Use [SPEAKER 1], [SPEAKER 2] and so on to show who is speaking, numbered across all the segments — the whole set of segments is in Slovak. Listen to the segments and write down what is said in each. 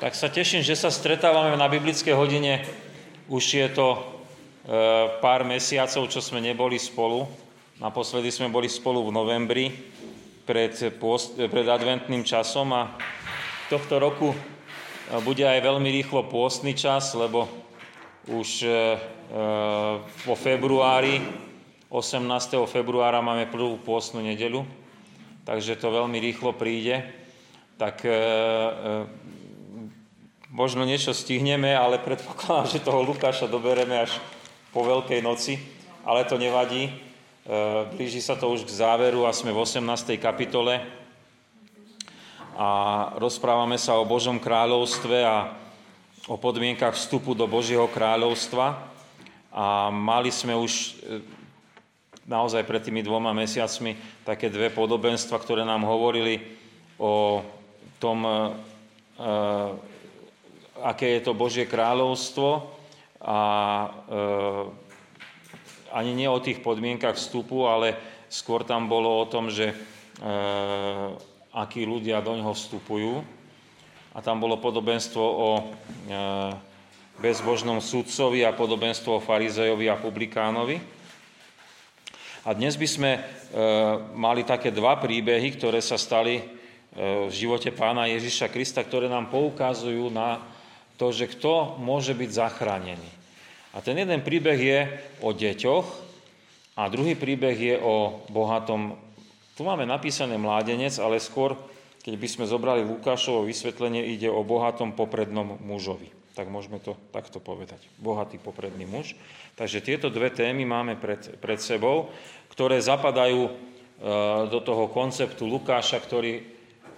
[SPEAKER 1] Tak sa teším, že sa stretávame na biblické hodine. Už je to e, pár mesiacov, čo sme neboli spolu. Naposledy sme boli spolu v novembri pred, post, pred adventným časom a tohto roku e, bude aj veľmi rýchlo pôstny čas, lebo už e, vo februári, 18. februára máme prvú pôstnu nedelu, takže to veľmi rýchlo príde. Tak možno niečo stihneme, ale predpokladám, že toho Lukáša dobereme až po Veľkej noci, ale to nevadí. E, blíži sa to už k záveru a sme v 18. kapitole a rozprávame sa o Božom kráľovstve a o podmienkach vstupu do Božieho kráľovstva. A mali sme už e, naozaj pred tými dvoma mesiacmi také dve podobenstva, ktoré nám hovorili o tom e, aké je to Božie kráľovstvo a e, ani nie o tých podmienkach vstupu, ale skôr tam bolo o tom, že e, akí ľudia do ňoho vstupujú. A tam bolo podobenstvo o e, bezbožnom sudcovi a podobenstvo o farizejovi a publikánovi. A dnes by sme e, mali také dva príbehy, ktoré sa stali e, v živote pána Ježiša Krista, ktoré nám poukazujú na to, že kto môže byť zachránený. A ten jeden príbeh je o deťoch a druhý príbeh je o bohatom, tu máme napísané mládenec, ale skôr, keď by sme zobrali Lukášovo vysvetlenie, ide o bohatom poprednom mužovi. Tak môžeme to takto povedať. Bohatý popredný muž. Takže tieto dve témy máme pred, pred sebou, ktoré zapadajú e, do toho konceptu Lukáša, ktorý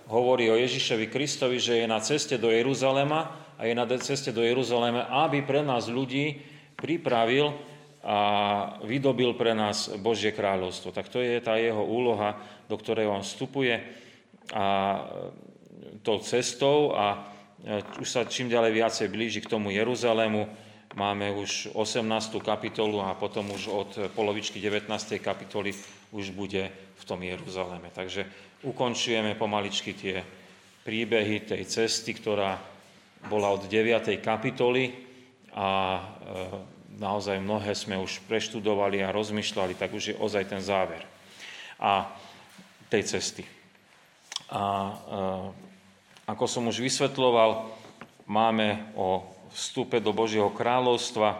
[SPEAKER 1] hovorí o Ježišovi Kristovi, že je na ceste do Jeruzalema a je na ceste do Jeruzaleme, aby pre nás ľudí pripravil a vydobil pre nás Božie kráľovstvo. Tak to je tá jeho úloha, do ktorej on vstupuje a tou cestou a už sa čím ďalej viacej blíži k tomu Jeruzalému. Máme už 18. kapitolu a potom už od polovičky 19. kapitoly už bude v tom Jeruzaleme. Takže ukončujeme pomaličky tie príbehy tej cesty, ktorá bola od 9. kapitoly a e, naozaj mnohé sme už preštudovali a rozmýšľali, tak už je ozaj ten záver a tej cesty. A e, ako som už vysvetloval, máme o vstupe do Božieho kráľovstva e,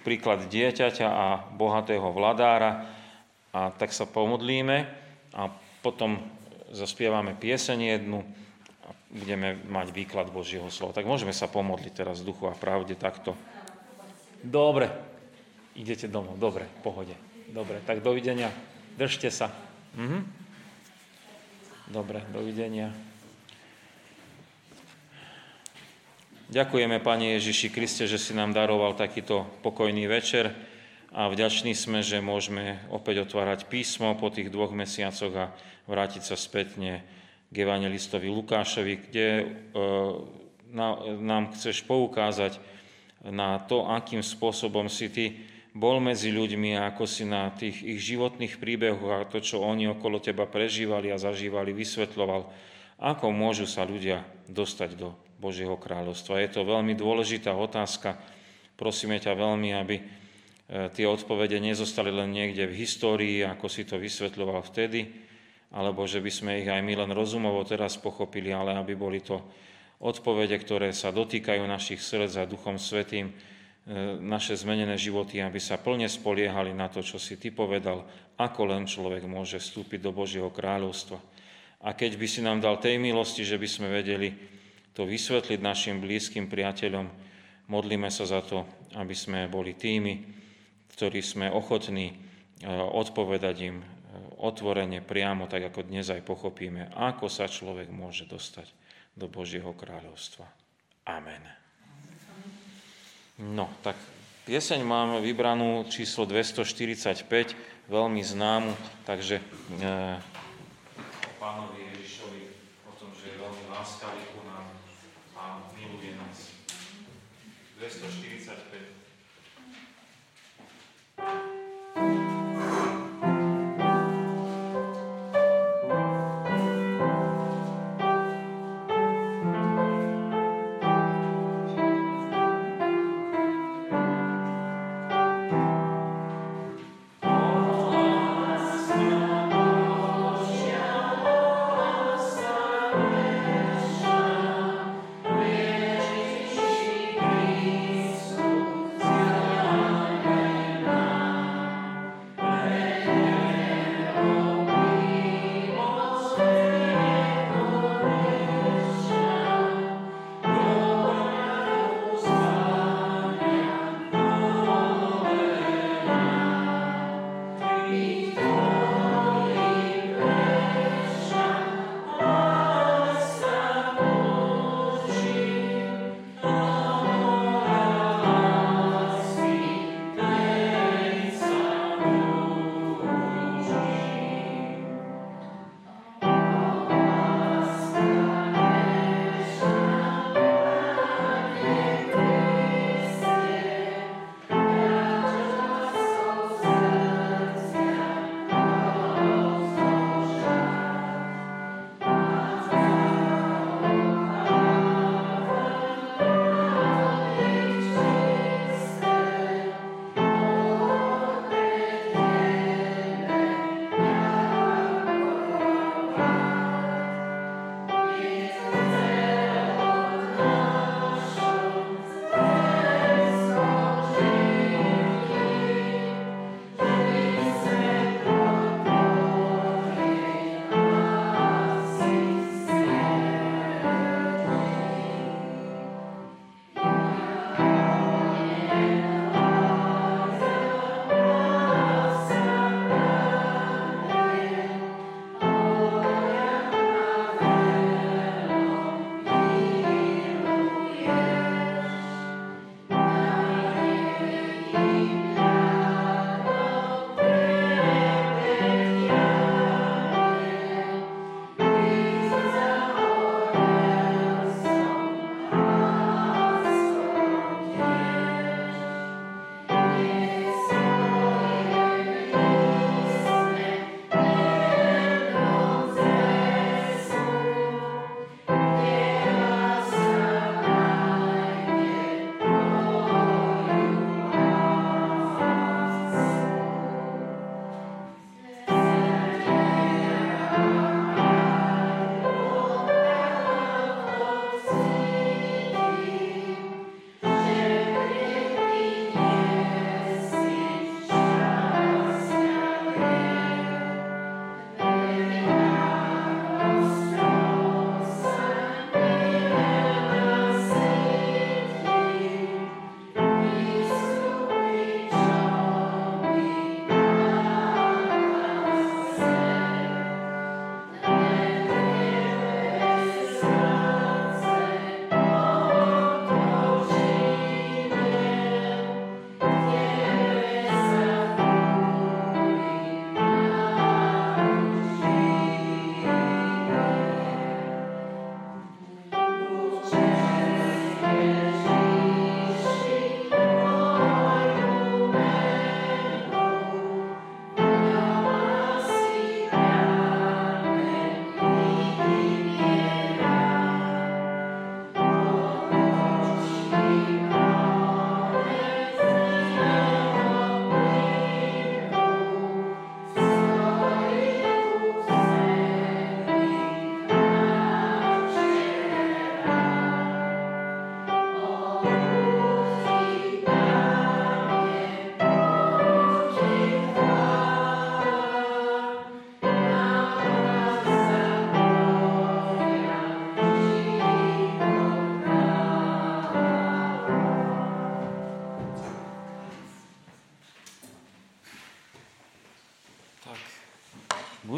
[SPEAKER 1] príklad dieťaťa a bohatého vladára a tak sa pomodlíme a potom zaspievame pieseň jednu, budeme mať výklad Božieho slova. Tak môžeme sa pomodliť teraz v duchu a pravde takto. Dobre, idete domov, dobre, pohode. Dobre, tak dovidenia, držte sa. Mhm. Dobre, dovidenia. Ďakujeme, Pane Ježiši Kriste, že si nám daroval takýto pokojný večer a vďační sme, že môžeme opäť otvárať písmo po tých dvoch mesiacoch a vrátiť sa spätne k evangelistovi Lukášovi, kde e, nám chceš poukázať na to, akým spôsobom si ty bol medzi ľuďmi a ako si na tých ich životných príbehoch a to, čo oni okolo teba prežívali a zažívali, vysvetloval, ako môžu sa ľudia dostať do Božieho kráľovstva. Je to veľmi dôležitá otázka. Prosíme ťa veľmi, aby e, tie odpovede nezostali len niekde v histórii, ako si to vysvetľoval vtedy, alebo že by sme ich aj my len rozumovo teraz pochopili, ale aby boli to odpovede, ktoré sa dotýkajú našich srdc a Duchom Svetým, e, naše zmenené životy, aby sa plne spoliehali na to, čo si Ty povedal, ako len človek môže vstúpiť do Božieho kráľovstva. A keď by si nám dal tej milosti, že by sme vedeli to vysvetliť našim blízkym priateľom, modlíme sa za to, aby sme boli tými, ktorí sme ochotní e, odpovedať im otvorene, priamo, tak ako dnes aj pochopíme, ako sa človek môže dostať do Božieho kráľovstva. Amen. No, tak pieseň máme vybranú číslo 245, veľmi známu, takže e, pánovi Ježišovi o tom, že je veľmi láskavý ku nám a miluje nás. 245.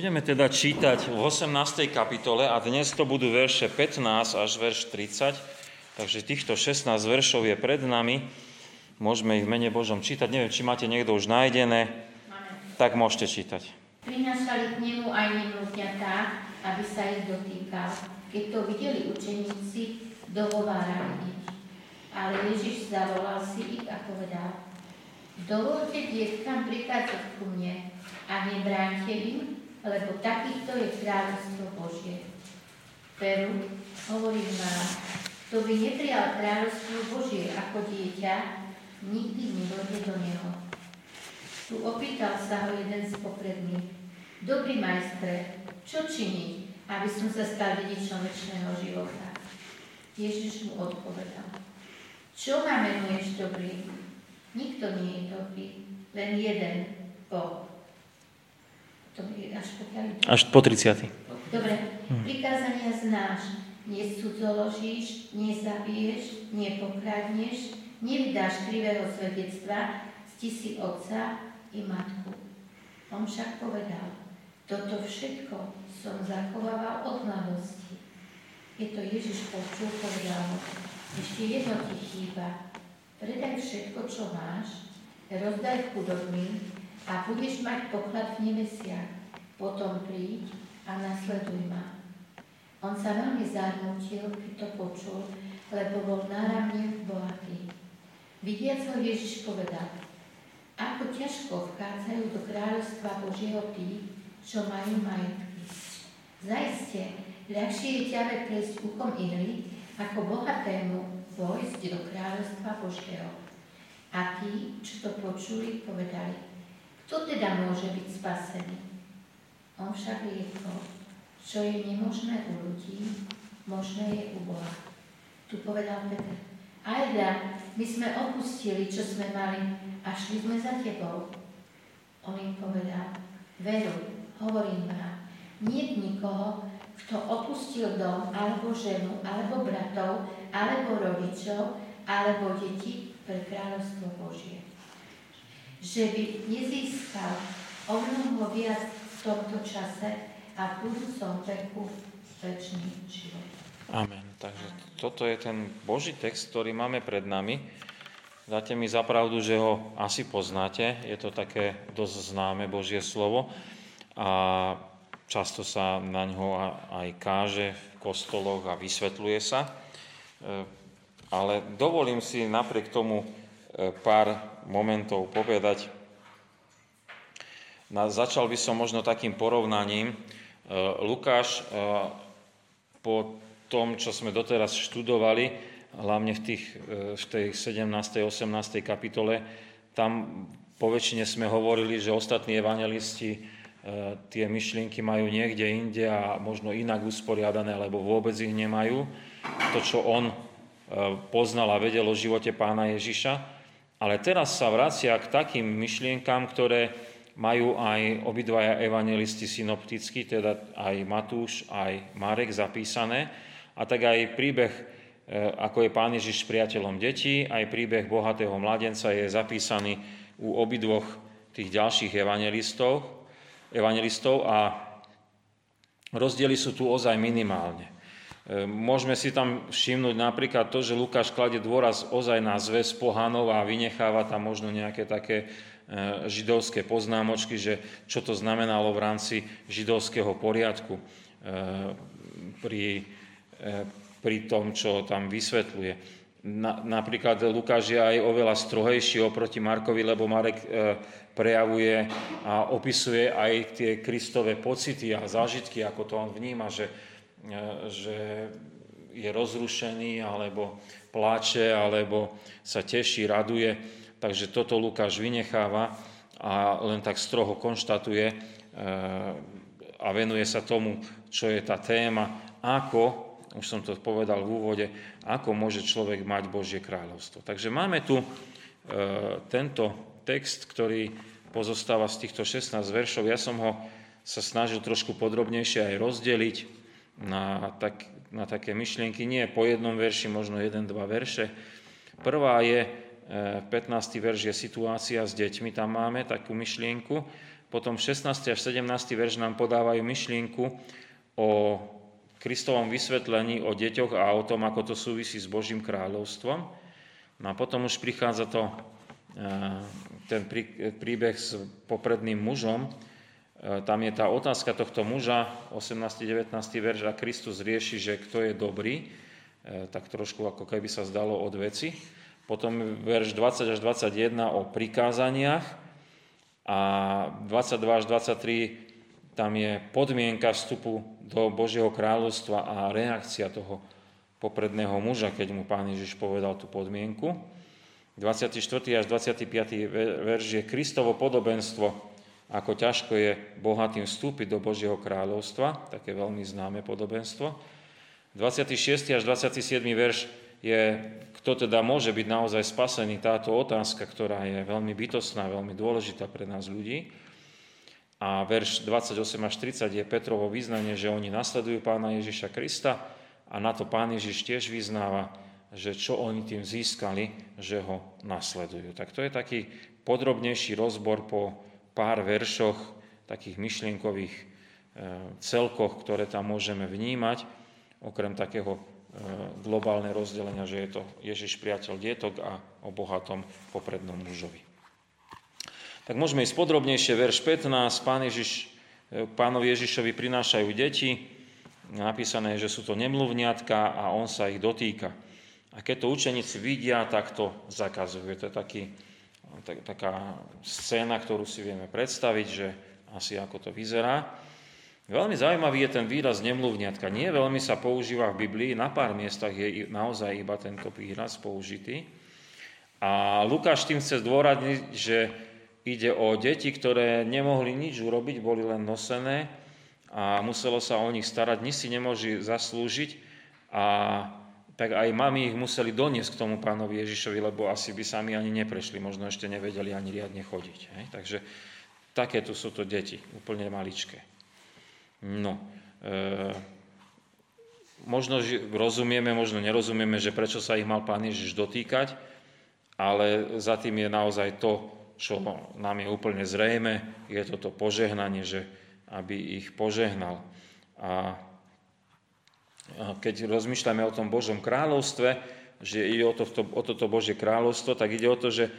[SPEAKER 1] Budeme teda čítať v 18. kapitole a dnes to budú verše 15 až verš 30, takže týchto 16 veršov je pred nami. Môžeme ich v mene Božom čítať. Neviem, či máte niekto už nájdené, tak môžete čítať.
[SPEAKER 2] Prinašali k nemu aj nemluvňatá, aby sa ich dotýkal. Keď to videli učeníci, dohovárali ich. Ale Ježiš zavolal si ich a povedal, dovolte dietkam prichádzať ku mne a nebráňte im, lebo takýchto je kráľovstvo Božie. Peru, hovorím vám, kto by neprijal kráľovstvo Božie ako dieťa, nikdy nevlode do neho. Tu opýtal sa ho jeden z popredných. Dobrý majstre, čo činiť, aby som sa stal dedičom väčšného života? Ježiš mu odpovedal. Čo ma menuješ dobrý? Nikto nie je dobrý, len jeden, Boh. To je až pokiaľ...
[SPEAKER 1] Až po 30.
[SPEAKER 2] Dobre, hm. prikázania znáš. Nesudzoložíš, nezabiješ, nepokradneš, nevydáš krivého svedectva, cti si otca i matku. On však povedal, toto všetko som zachovával od mladosti. Je to Ježiš počul, povedal mu, ešte jedno ti chýba. Predaj všetko, čo máš, rozdaj chudobným a budeš mať poklad v nebesiach. Potom príď a nasleduj ma. On sa veľmi zarmútil, keď to počul, lebo bol náramne bohatý. Vidiac ho Ježiš povedal, ako ťažko vchádzajú do kráľovstva Božieho tí, čo majú majetky. Zajiste, ľahšie je ťave prejsť uchom ihly, ako bohatému vojsť do kráľovstva Božieho. A tí, čo to počuli, povedali, kto teda môže byť spasený? On však riekol, čo je nemožné u ľudí, možné je u Boha. Tu povedal Peter, aj da, my sme opustili, čo sme mali a šli sme za tebou. On im povedal, veru, hovorím vám, nie nikoho, kto opustil dom, alebo ženu, alebo bratov, alebo rodičov, alebo deti pre kráľovstvo Božie že by nezískal o mnoho viac v tomto čase a v budúcom veku väčší život.
[SPEAKER 1] Amen. Takže toto je ten Boží text, ktorý máme pred nami. Dáte mi zapravdu, že ho asi poznáte. Je to také dosť známe Božie slovo a často sa na ňo aj káže v kostoloch a vysvetľuje sa. E, ale dovolím si napriek tomu pár momentov povedať. Začal by som možno takým porovnaním. E, Lukáš e, po tom, čo sme doteraz študovali, hlavne v, tých, e, v tej 17. 18. kapitole, tam po väčšine sme hovorili, že ostatní evangelisti tie myšlienky majú niekde inde a možno inak usporiadané, alebo vôbec ich nemajú. To, čo on poznal a vedel o živote pána Ježiša. Ale teraz sa vracia k takým myšlienkám, ktoré majú aj obidvaja evangelisti synopticky, teda aj Matúš, aj Marek zapísané. A tak aj príbeh, e, ako je pán Ježiš priateľom detí, aj príbeh bohatého mladenca je zapísaný u obidvoch tých ďalších evangelistov, evangelistov a rozdiely sú tu ozaj minimálne. E, môžeme si tam všimnúť napríklad to, že Lukáš kladie dôraz ozaj na zväz pohanov a vynecháva tam možno nejaké také e, židovské poznámočky, že čo to znamenalo v rámci židovského poriadku e, pri, pri tom, čo tam vysvetľuje. Na, napríklad Lukáš je aj oveľa strohejší oproti Markovi, lebo Marek prejavuje a opisuje aj tie Kristové pocity a zážitky, ako to on vníma, že že je rozrušený, alebo pláče, alebo sa teší, raduje. Takže toto Lukáš vynecháva a len tak stroho konštatuje e, a venuje sa tomu, čo je tá téma, ako, už som to povedal v úvode, ako môže človek mať Božie kráľovstvo. Takže máme tu e, tento text, ktorý pozostáva z týchto 16 veršov. Ja som ho sa snažil trošku podrobnejšie aj rozdeliť na, tak, na také myšlienky, nie po jednom verši, možno jeden, dva verše. Prvá je, 15. E, verš je situácia s deťmi, tam máme takú myšlienku. Potom 16. až 17. verš nám podávajú myšlienku o Kristovom vysvetlení o deťoch a o tom, ako to súvisí s Božím kráľovstvom. No a potom už prichádza to, e, ten príbeh s popredným mužom. E, tam je tá otázka tohto muža, 18. 19. verš, a Kristus rieši, že kto je dobrý, e, tak trošku ako keby sa zdalo od veci. Potom verš 20 až 21 o prikázaniach, a 22 až 23 tam je podmienka vstupu do Božieho kráľovstva a reakcia toho popredného muža, keď mu pán Ježiš povedal tú podmienku. 24. až 25. verš je Kristovo podobenstvo, ako ťažko je bohatým vstúpiť do Božieho kráľovstva, také veľmi známe podobenstvo. 26. až 27. verš je, kto teda môže byť naozaj spasený, táto otázka, ktorá je veľmi bytostná, veľmi dôležitá pre nás ľudí. A verš 28 až 30 je Petrovo význanie, že oni nasledujú pána Ježiša Krista a na to pán Ježiš tiež vyznáva, že čo oni tým získali, že ho nasledujú. Tak to je taký podrobnejší rozbor po pár veršoch, takých myšlienkových e, celkoch, ktoré tam môžeme vnímať, okrem takého E, globálne rozdelenia, že je to Ježiš priateľ dietok a o bohatom poprednom mužovi. Tak môžeme ísť podrobnejšie, verš 15, pán Ježiš, e, pánovi Ježišovi prinášajú deti, napísané, že sú to nemluvniatka a on sa ich dotýka. A keď to učeníci vidia, tak to zakazujú. To je taký, tak, taká scéna, ktorú si vieme predstaviť, že asi ako to vyzerá. Veľmi zaujímavý je ten výraz nemluvňatka. Nie veľmi sa používa v Biblii, na pár miestach je naozaj iba tento výraz použitý. A Lukáš tým chce zdôrazniť, že ide o deti, ktoré nemohli nič urobiť, boli len nosené a muselo sa o nich starať, nič si nemôže zaslúžiť a tak aj mami ich museli doniesť k tomu pánovi Ježišovi, lebo asi by sami ani neprešli, možno ešte nevedeli ani riadne chodiť. Hej? Takže takéto sú to deti, úplne maličké. No, e, možno rozumieme, možno nerozumieme, že prečo sa ich mal Pán Ježiš dotýkať, ale za tým je naozaj to, čo nám je úplne zrejme, je toto požehnanie, že aby ich požehnal. A keď rozmýšľame o tom Božom kráľovstve, že ide o, to, o toto Božie kráľovstvo, tak ide o to, že e,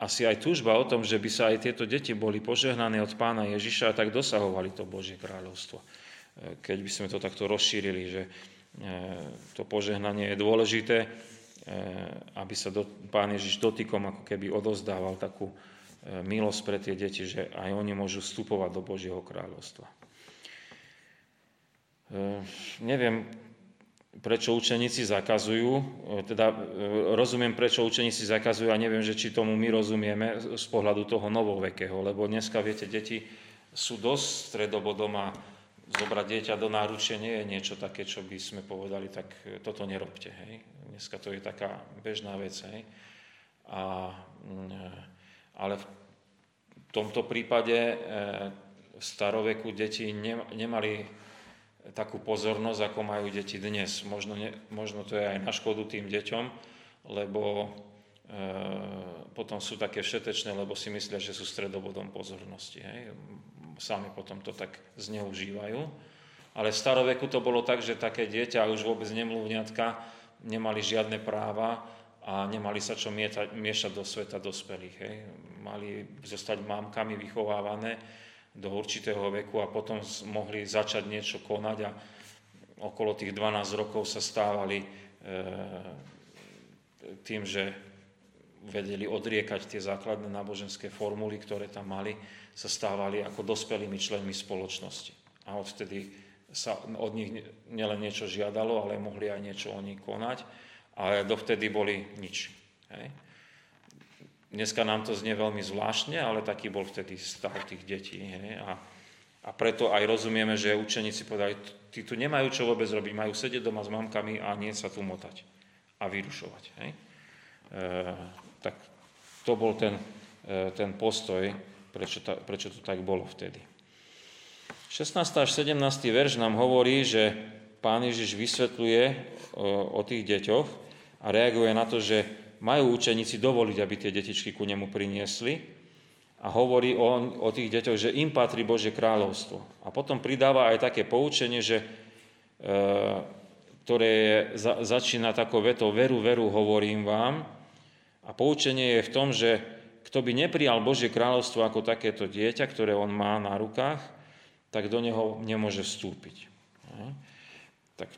[SPEAKER 1] asi aj túžba o tom, že by sa aj tieto deti boli požehnané od pána Ježiša tak dosahovali to Božie kráľovstvo. E, keď by sme to takto rozšírili, že e, to požehnanie je dôležité, e, aby sa do, pán Ježiš dotykom ako keby odozdával takú milosť pre tie deti, že aj oni môžu vstupovať do Božieho kráľovstva. Neviem, prečo učeníci zakazujú, e, teda e, rozumiem, prečo učeníci zakazujú a neviem, že či tomu my rozumieme z pohľadu toho novovekého, lebo dneska, viete, deti sú dosť stredobodom a zobrať dieťa do náručia nie je niečo také, čo by sme povedali, tak e, toto nerobte. Hej. Dneska to je taká bežná vec. Hej. A, ale v tomto prípade v staroveku deti nemali takú pozornosť, ako majú deti dnes. Možno, ne, možno to je aj na škodu tým deťom, lebo e, potom sú také všetečné, lebo si myslia, že sú stredobodom pozornosti. Hej. Sami potom to tak zneužívajú. Ale v staroveku to bolo tak, že také dieťa, už vôbec nemluvňatka, nemali žiadne práva a nemali sa čo mietať, miešať do sveta dospelých. Hej. Mali zostať mámkami vychovávané do určitého veku a potom mohli začať niečo konať a okolo tých 12 rokov sa stávali e, tým, že vedeli odriekať tie základné náboženské formuly, ktoré tam mali, sa stávali ako dospelými členmi spoločnosti. A odtedy sa od nich nielen niečo žiadalo, ale mohli aj niečo o nich konať, ale dovtedy boli nič. Hej. Dneska nám to znie veľmi zvláštne, ale taký bol vtedy stav tých detí. Hej? A, a preto aj rozumieme, že učeníci povedali, tí tu nemajú čo vôbec robiť, majú sedieť doma s mamkami a nie sa tu motať a vyrušovať. Hej? E, tak to bol ten, e, ten postoj, prečo, ta, prečo to tak bolo vtedy. 16. až 17. verš nám hovorí, že pán Ježiš vysvetľuje o, o tých deťoch a reaguje na to, že majú učeníci dovoliť, aby tie detičky ku nemu priniesli. a hovorí o, o tých deťoch, že im patrí Božie kráľovstvo. A potom pridáva aj také poučenie, že, e, ktoré je, za, začína takou vetou veru, veru, hovorím vám. A poučenie je v tom, že kto by neprijal Božie kráľovstvo ako takéto dieťa, ktoré on má na rukách, tak do neho nemôže vstúpiť. Tak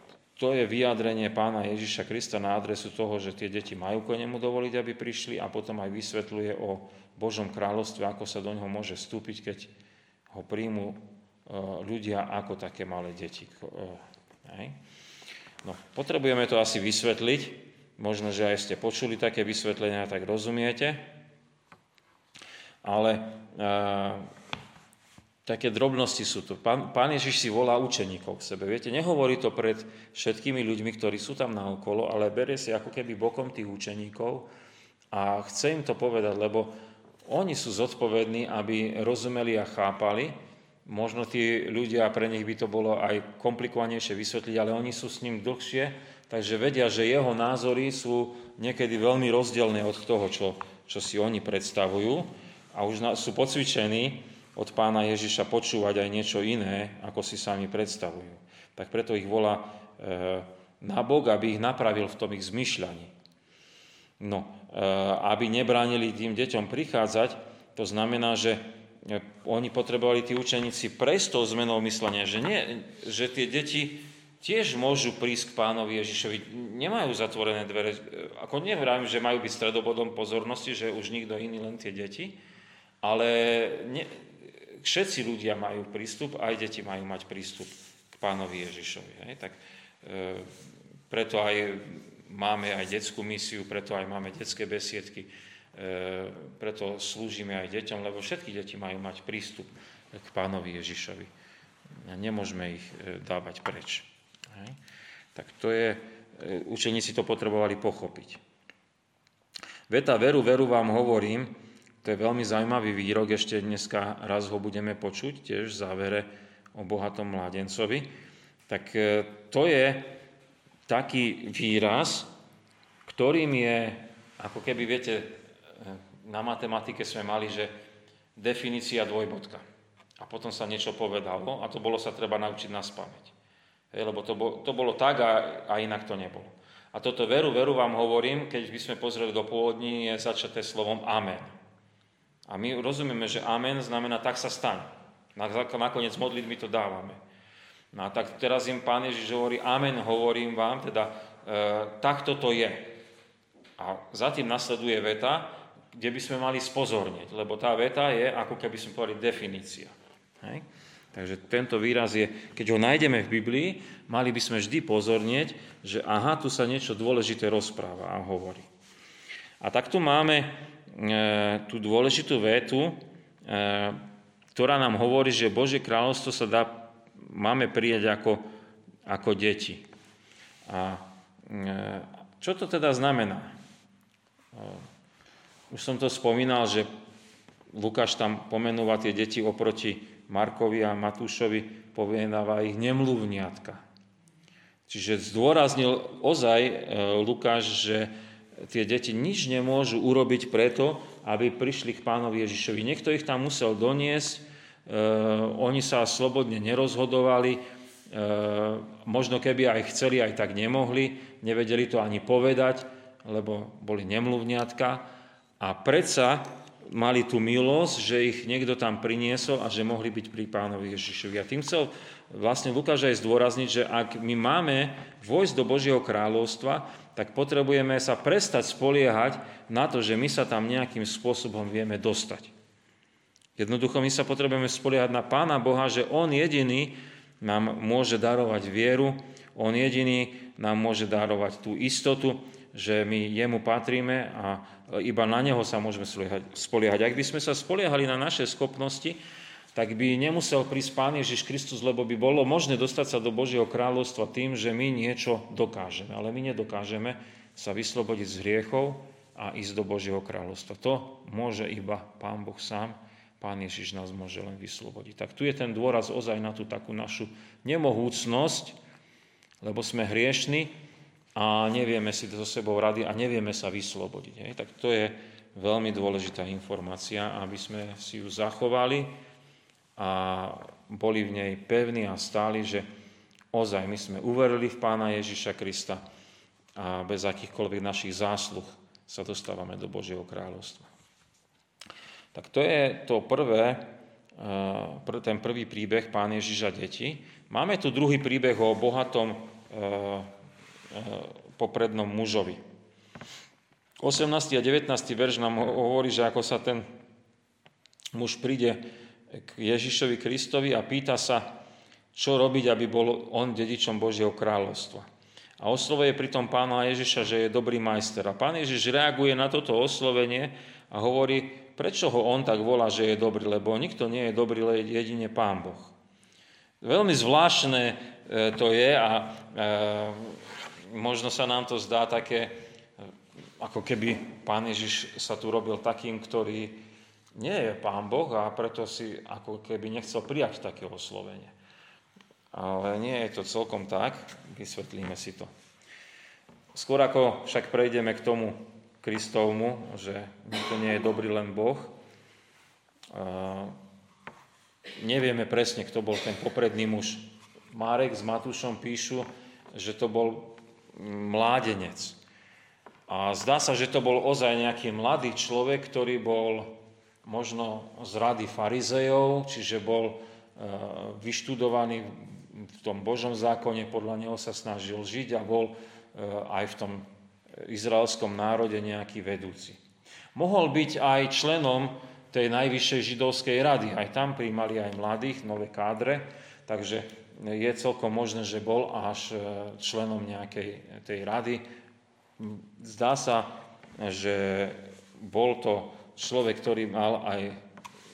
[SPEAKER 1] to je vyjadrenie pána Ježiša Krista na adresu toho, že tie deti majú ko nemu dovoliť, aby prišli a potom aj vysvetľuje o Božom kráľovstve, ako sa do neho môže vstúpiť, keď ho príjmu e, ľudia ako také malé deti. E, no, potrebujeme to asi vysvetliť. Možno, že aj ste počuli také vysvetlenia, tak rozumiete. Ale e, také drobnosti sú tu. Pán, pán Ježiš si volá učeníkov k sebe. Viete, nehovorí to pred všetkými ľuďmi, ktorí sú tam naokolo, ale berie si ako keby bokom tých učeníkov a chce im to povedať, lebo oni sú zodpovední, aby rozumeli a chápali. Možno tí ľudia, pre nich by to bolo aj komplikovanejšie vysvetliť, ale oni sú s ním dlhšie, takže vedia, že jeho názory sú niekedy veľmi rozdielne od toho, čo, čo si oni predstavujú a už sú pocvičení od pána Ježiša počúvať aj niečo iné, ako si sami predstavujú. Tak preto ich volá e, na Bok, aby ich napravil v tom ich zmyšľaní. No, Eh, aby nebránili tým deťom prichádzať, to znamená, že eh, oni potrebovali tí učeníci prejsť tou zmenou myslenia, že, nie, že tie deti tiež môžu prísť k pánovi Ježišovi. Nemajú zatvorené dvere. Eh, ako nevravím, že majú byť stredobodom pozornosti, že už nikto iný, len tie deti, ale ne, všetci ľudia majú prístup, aj deti majú mať prístup k pánovi Ježišovi. Hej? Tak e, preto aj máme aj detskú misiu, preto aj máme detské besiedky, e, preto slúžime aj deťom, lebo všetky deti majú mať prístup k pánovi Ježišovi. Nemôžeme ich e, dávať preč. Tak to je, e, učeníci to potrebovali pochopiť. Veta veru, veru vám hovorím, to je veľmi zaujímavý výrok, ešte dneska raz ho budeme počuť, tiež v závere o bohatom mladencovi. Tak to je taký výraz, ktorým je, ako keby, viete, na matematike sme mali, že definícia dvojbodka. A potom sa niečo povedalo a to bolo sa treba naučiť na spameť. Lebo to, bolo, to bolo tak a, a inak to nebolo. A toto veru, veru vám hovorím, keď by sme pozreli do pôvodní, je začaté slovom amen. A my rozumieme, že amen znamená tak sa stane. Nakoniec modlitby to dávame. No a tak teraz im Pán Ježiš hovorí, amen, hovorím vám, teda e, takto to je. A za tým nasleduje veta, kde by sme mali spozornieť, lebo tá veta je, ako keby sme povedali, definícia. Hej? Takže tento výraz je, keď ho nájdeme v Biblii, mali by sme vždy pozornieť, že aha, tu sa niečo dôležité rozpráva a hovorí. A tak tu máme tú dôležitú vetu, e, ktorá nám hovorí, že Božie kráľovstvo sa dá máme prijať ako, ako deti. A e, čo to teda znamená? E, už som to spomínal, že Lukáš tam pomenúva tie deti oproti Markovi a Matúšovi, poviedava ich nemluvniatka. Čiže zdôraznil ozaj e, Lukáš, že tie deti nič nemôžu urobiť preto, aby prišli k pánovi Ježišovi. Niekto ich tam musel doniesť, Eh, oni sa slobodne nerozhodovali, eh, možno keby aj chceli, aj tak nemohli, nevedeli to ani povedať, lebo boli nemluvňatka a predsa mali tú milosť, že ich niekto tam priniesol a že mohli byť pri pánovi Ježišovi. A tým chcel vlastne Lukáš aj zdôrazniť, že ak my máme vojsť do Božieho kráľovstva, tak potrebujeme sa prestať spoliehať na to, že my sa tam nejakým spôsobom vieme dostať. Jednoducho my sa potrebujeme spoliehať na Pána Boha, že On jediný nám môže darovať vieru, On jediný nám môže darovať tú istotu, že my jemu patríme a iba na neho sa môžeme spoliehať. Ak by sme sa spoliehali na naše schopnosti, tak by nemusel prísť Pán Ježiš Kristus, lebo by bolo možné dostať sa do Božieho kráľovstva tým, že my niečo dokážeme. Ale my nedokážeme sa vyslobodiť z hriechov a ísť do Božieho kráľovstva. To môže iba Pán Boh sám. Pán Ježiš nás môže len vyslobodiť. Tak tu je ten dôraz ozaj na tú takú našu nemohúcnosť, lebo sme hriešni a nevieme si so sebou rady a nevieme sa vyslobodiť. Tak to je veľmi dôležitá informácia, aby sme si ju zachovali a boli v nej pevní a stáli, že ozaj my sme uverili v Pána Ježiša Krista a bez akýchkoľvek našich zásluh sa dostávame do Božieho kráľovstva. Tak to je to prvé, eh, ten prvý príbeh Pán Ježiša deti. Máme tu druhý príbeh o bohatom eh, eh, poprednom mužovi. 18. a 19. verš nám hovorí, že ako sa ten muž príde k Ježišovi Kristovi a pýta sa, čo robiť, aby bol on dedičom Božieho kráľovstva. A oslovuje pritom pána Ježiša, že je dobrý majster. A pán Ježiš reaguje na toto oslovenie a hovorí, prečo ho on tak volá, že je dobrý, lebo nikto nie je dobrý, len jedine pán Boh. Veľmi zvláštne e, to je a e, možno sa nám to zdá také, e, ako keby pán Ježiš sa tu robil takým, ktorý nie je pán Boh a preto si ako keby nechcel prijať také oslovenie. Ale nie je to celkom tak, vysvetlíme si to. Skôr ako však prejdeme k tomu Kristovmu, že to nie je dobrý len Boh, nevieme presne, kto bol ten popredný muž. Marek s Matúšom píšu, že to bol mládenec. A zdá sa, že to bol ozaj nejaký mladý človek, ktorý bol možno z rady farizejov, čiže bol vyštudovaný v tom Božom zákone, podľa neho sa snažil žiť a bol e, aj v tom izraelskom národe nejaký vedúci. Mohol byť aj členom tej najvyššej židovskej rady. Aj tam príjmali aj mladých, nové kádre, takže je celkom možné, že bol až e, členom nejakej tej rady. Zdá sa, že bol to človek, ktorý mal aj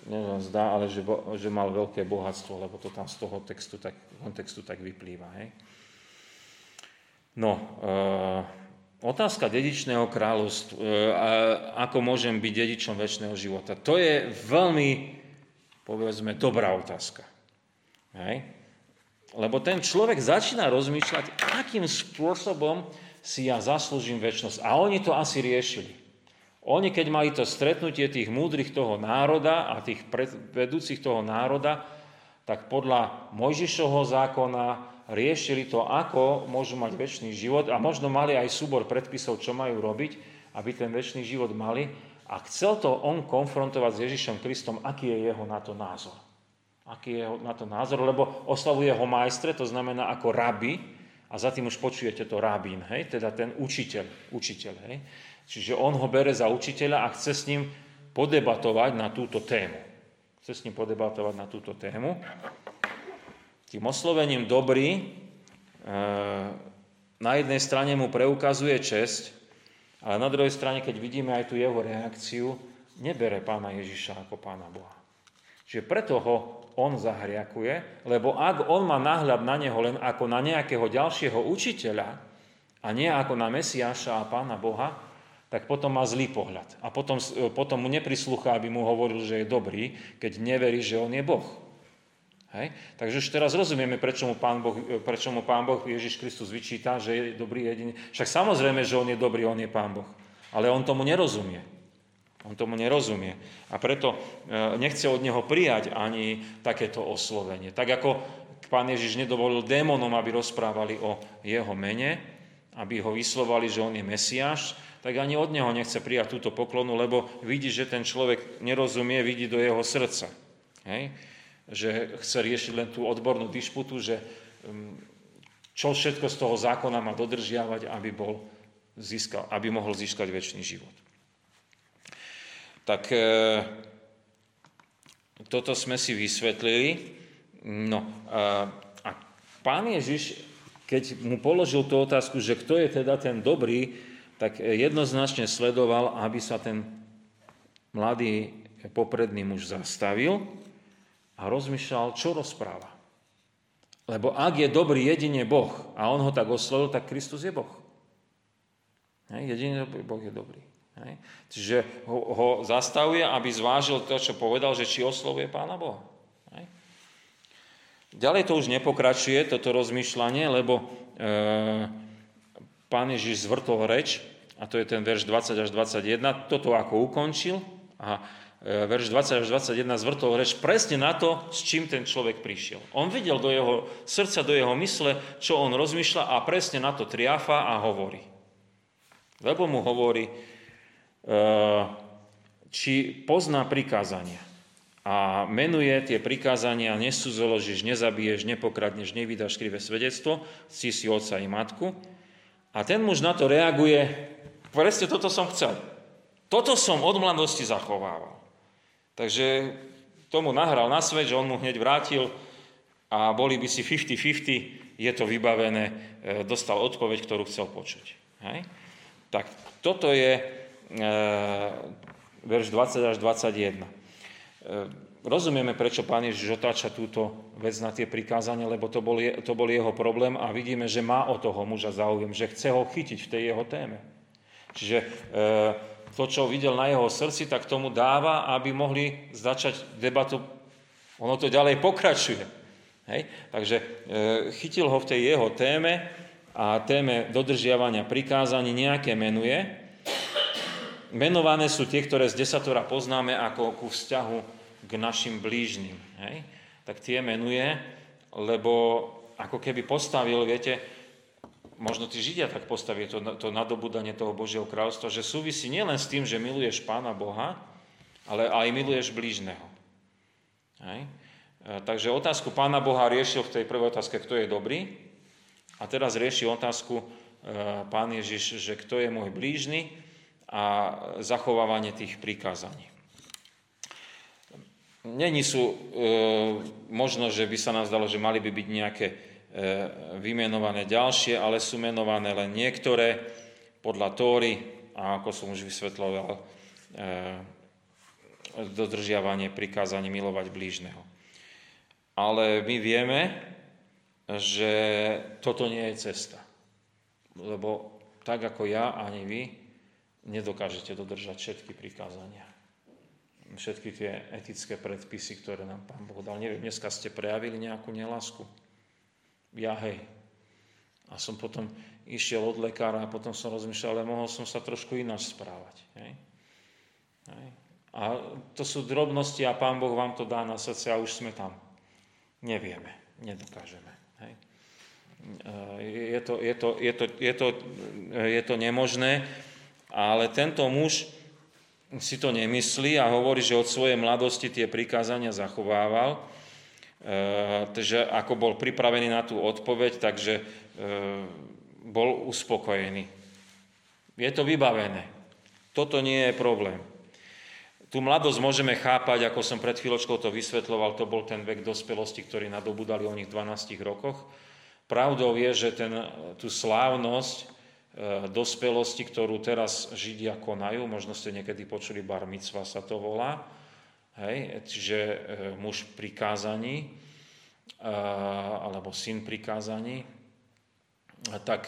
[SPEAKER 1] neviem, zdá, ale že, že mal veľké bohatstvo, lebo to tam z toho textu tak, kontextu tak vyplýva. Hej. No, e, otázka dedičného kráľovstva, e, ako môžem byť dedičom väčšného života, to je veľmi, povedzme, dobrá otázka. Hej. Lebo ten človek začína rozmýšľať, akým spôsobom si ja zaslúžim väčšnosť. A oni to asi riešili. Oni, keď mali to stretnutie tých múdrych toho národa a tých vedúcich toho národa, tak podľa Mojžišovho zákona riešili to, ako môžu mať väčší život a možno mali aj súbor predpisov, čo majú robiť, aby ten väčší život mali. A chcel to on konfrontovať s Ježišom Kristom, aký je jeho na to názor. Aký je na to názor, lebo oslavuje ho majstre, to znamená ako rabi, a za tým už počujete to rabín, hej, teda ten učiteľ, učiteľ, hej. Čiže on ho bere za učiteľa a chce s ním podebatovať na túto tému. Chce s ním podebatovať na túto tému. Tým oslovením dobrý e, na jednej strane mu preukazuje česť, ale na druhej strane, keď vidíme aj tú jeho reakciu, nebere pána Ježiša ako pána Boha. Čiže preto ho on zahriakuje, lebo ak on má náhľad na neho len ako na nejakého ďalšieho učiteľa a nie ako na Mesiáša a pána Boha, tak potom má zlý pohľad. A potom, potom mu neprislúcha, aby mu hovoril, že je dobrý, keď neverí, že on je Boh. Hej? Takže už teraz rozumieme, prečo mu, pán boh, prečo mu Pán Boh Ježiš Kristus vyčíta, že je dobrý jedine. Však samozrejme, že on je dobrý, on je Pán Boh. Ale on tomu nerozumie. On tomu nerozumie. A preto e, nechce od neho prijať ani takéto oslovenie. Tak ako pán Ježiš nedovolil démonom, aby rozprávali o jeho mene, aby ho vyslovali, že on je Mesiáš, tak ani od neho nechce prijať túto poklonu, lebo vidí, že ten človek nerozumie, vidí do jeho srdca. Hej? Že chce riešiť len tú odbornú dišputu, že um, čo všetko z toho zákona má dodržiavať, aby, bol získal, aby mohol získať väčší život. Tak e, toto sme si vysvetlili. No, a, a pán Ježiš, keď mu položil tú otázku, že kto je teda ten dobrý, tak jednoznačne sledoval, aby sa ten mladý popredný muž zastavil a rozmýšľal, čo rozpráva. Lebo ak je dobrý jedine Boh a on ho tak oslovil, tak Kristus je Boh. Hej, jedine Boh je dobrý. Čiže ho zastavuje, aby zvážil to, čo povedal, že či oslovuje Pána Boha. Ďalej to už nepokračuje, toto rozmýšľanie, lebo e, pán Ježiš zvrtol reč a to je ten verš 20 až 21, toto ako ukončil a e, verš 20 až 21 zvrtol reč presne na to, s čím ten človek prišiel. On videl do jeho srdca, do jeho mysle, čo on rozmýšľa a presne na to triafa a hovorí. Lebo mu hovorí, e, či pozná prikázania a menuje tie prikázania, nesúzoložíš, nezabiješ, nepokradneš, nevydáš krivé svedectvo, si si otca i matku. A ten muž na to reaguje, presne toto som chcel. Toto som od mladosti zachovával. Takže tomu nahral na svet, že on mu hneď vrátil a boli by si 50-50, je to vybavené, e, dostal odpoveď, ktorú chcel počuť. Hej? Tak toto je e, verš 20 až 21. E, rozumieme, prečo pán Ježiš otáča túto vec na tie prikázania, lebo to bol, to bol jeho problém a vidíme, že má o toho muža záujem, že chce ho chytiť v tej jeho téme. Čiže e, to, čo videl na jeho srdci, tak tomu dáva, aby mohli začať debatu. Ono to ďalej pokračuje. Hej? Takže e, chytil ho v tej jeho téme a téme dodržiavania prikázaní nejaké menuje menované sú tie, ktoré z desatora poznáme ako ku vzťahu k našim blížnym. Hej? Tak tie menuje, lebo ako keby postavil, viete, možno tí Židia tak postavili to, to nadobudanie toho Božieho kráľstva, že súvisí nielen s tým, že miluješ Pána Boha, ale aj miluješ blížneho. Hej? E, takže otázku Pána Boha riešil v tej prvej otázke, kto je dobrý, a teraz rieši otázku e, Pán Ježiš, že kto je môj blížny, a zachovávanie tých prikázaní. Není sú, e, možno, že by sa nám zdalo, že mali by byť nejaké e, vymenované ďalšie, ale sú menované len niektoré podľa Tóry a ako som už vysvetloval, e, dodržiavanie prikázaní milovať blížneho. Ale my vieme, že toto nie je cesta. Lebo tak ako ja, ani vy, nedokážete dodržať všetky prikázania. Všetky tie etické predpisy, ktoré nám Pán Boh dal. Neviem, dneska ste prejavili nejakú nelásku. Ja hej. A som potom išiel od lekára a potom som rozmýšľal, ale mohol som sa trošku ináč správať. Hej. Hej. A to sú drobnosti a Pán Boh vám to dá na srdce a už sme tam. Nevieme, nedokážeme. Hej. Je to, je, to, je, to, je, to, je to nemožné ale tento muž si to nemyslí a hovorí, že od svojej mladosti tie prikázania zachovával. E, takže ako bol pripravený na tú odpoveď, takže e, bol uspokojený. Je to vybavené. Toto nie je problém. Tú mladosť môžeme chápať, ako som pred chvíľočkou to vysvetloval, to bol ten vek dospelosti, ktorý nadobudali o nich 12 rokoch. Pravdou je, že ten, tú slávnosť dospelosti, ktorú teraz Židia konajú. Možno ste niekedy počuli bar mitzva sa to volá. Hej, čiže e, muž prikázaní, e, alebo syn prikázaní. Tak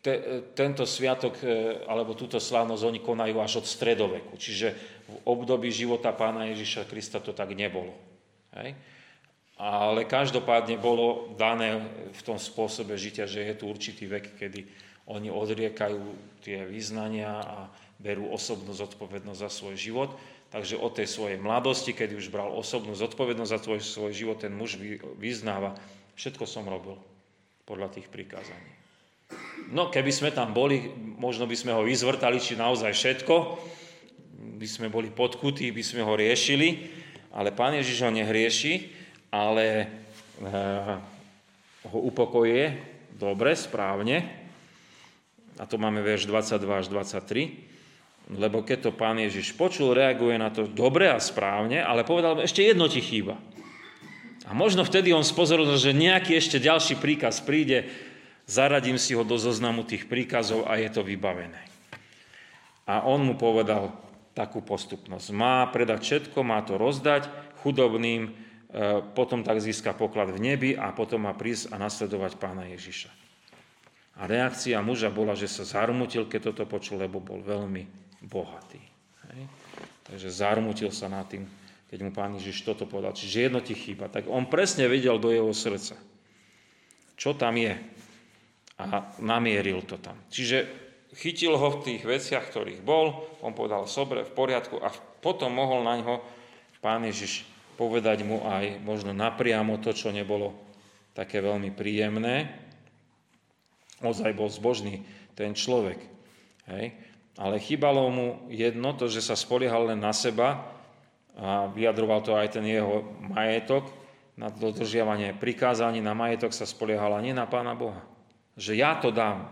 [SPEAKER 1] te, tento sviatok, alebo túto slávnosť oni konajú až od stredoveku. Čiže v období života pána Ježiša Krista to tak nebolo. Hej. Ale každopádne bolo dané v tom spôsobe žitia, že je tu určitý vek, kedy oni odriekajú tie význania a berú osobnú zodpovednosť za svoj život. Takže od tej svojej mladosti, keď už bral osobnú zodpovednosť za tvoj, svoj život, ten muž vyznáva, všetko som robil podľa tých prikázaní. No, keby sme tam boli, možno by sme ho vyzvrtali, či naozaj všetko, by sme boli podkutí, by sme ho riešili, ale Pán Ježiš ho nehrieši, ale e, ho upokojuje dobre, správne, a to máme verš 22 až 23, lebo keď to pán Ježiš počul, reaguje na to dobre a správne, ale povedal, ešte jedno ti chýba. A možno vtedy on spozoril, že nejaký ešte ďalší príkaz príde, zaradím si ho do zoznamu tých príkazov a je to vybavené. A on mu povedal takú postupnosť. Má predať všetko, má to rozdať chudobným, e, potom tak získa poklad v nebi a potom má prísť a nasledovať pána Ježiša. A reakcia muža bola, že sa zarmutil, keď toto počul, lebo bol veľmi bohatý. Hej? Takže zarmutil sa nad tým, keď mu pán Ježiš toto povedal. Čiže jedno ti chýba. Tak on presne videl do jeho srdca, čo tam je. A namieril to tam. Čiže chytil ho v tých veciach, ktorých bol, on povedal sobre, v poriadku a potom mohol na ňo pán Ježiš povedať mu aj možno napriamo to, čo nebolo také veľmi príjemné. Ozaj bol zbožný ten človek. Hej. Ale chýbalo mu jedno, to, že sa spoliehal len na seba a vyjadroval to aj ten jeho majetok, na dodržiavanie prikázaní na majetok sa spoliehala nie na Pána Boha. Že ja to dám.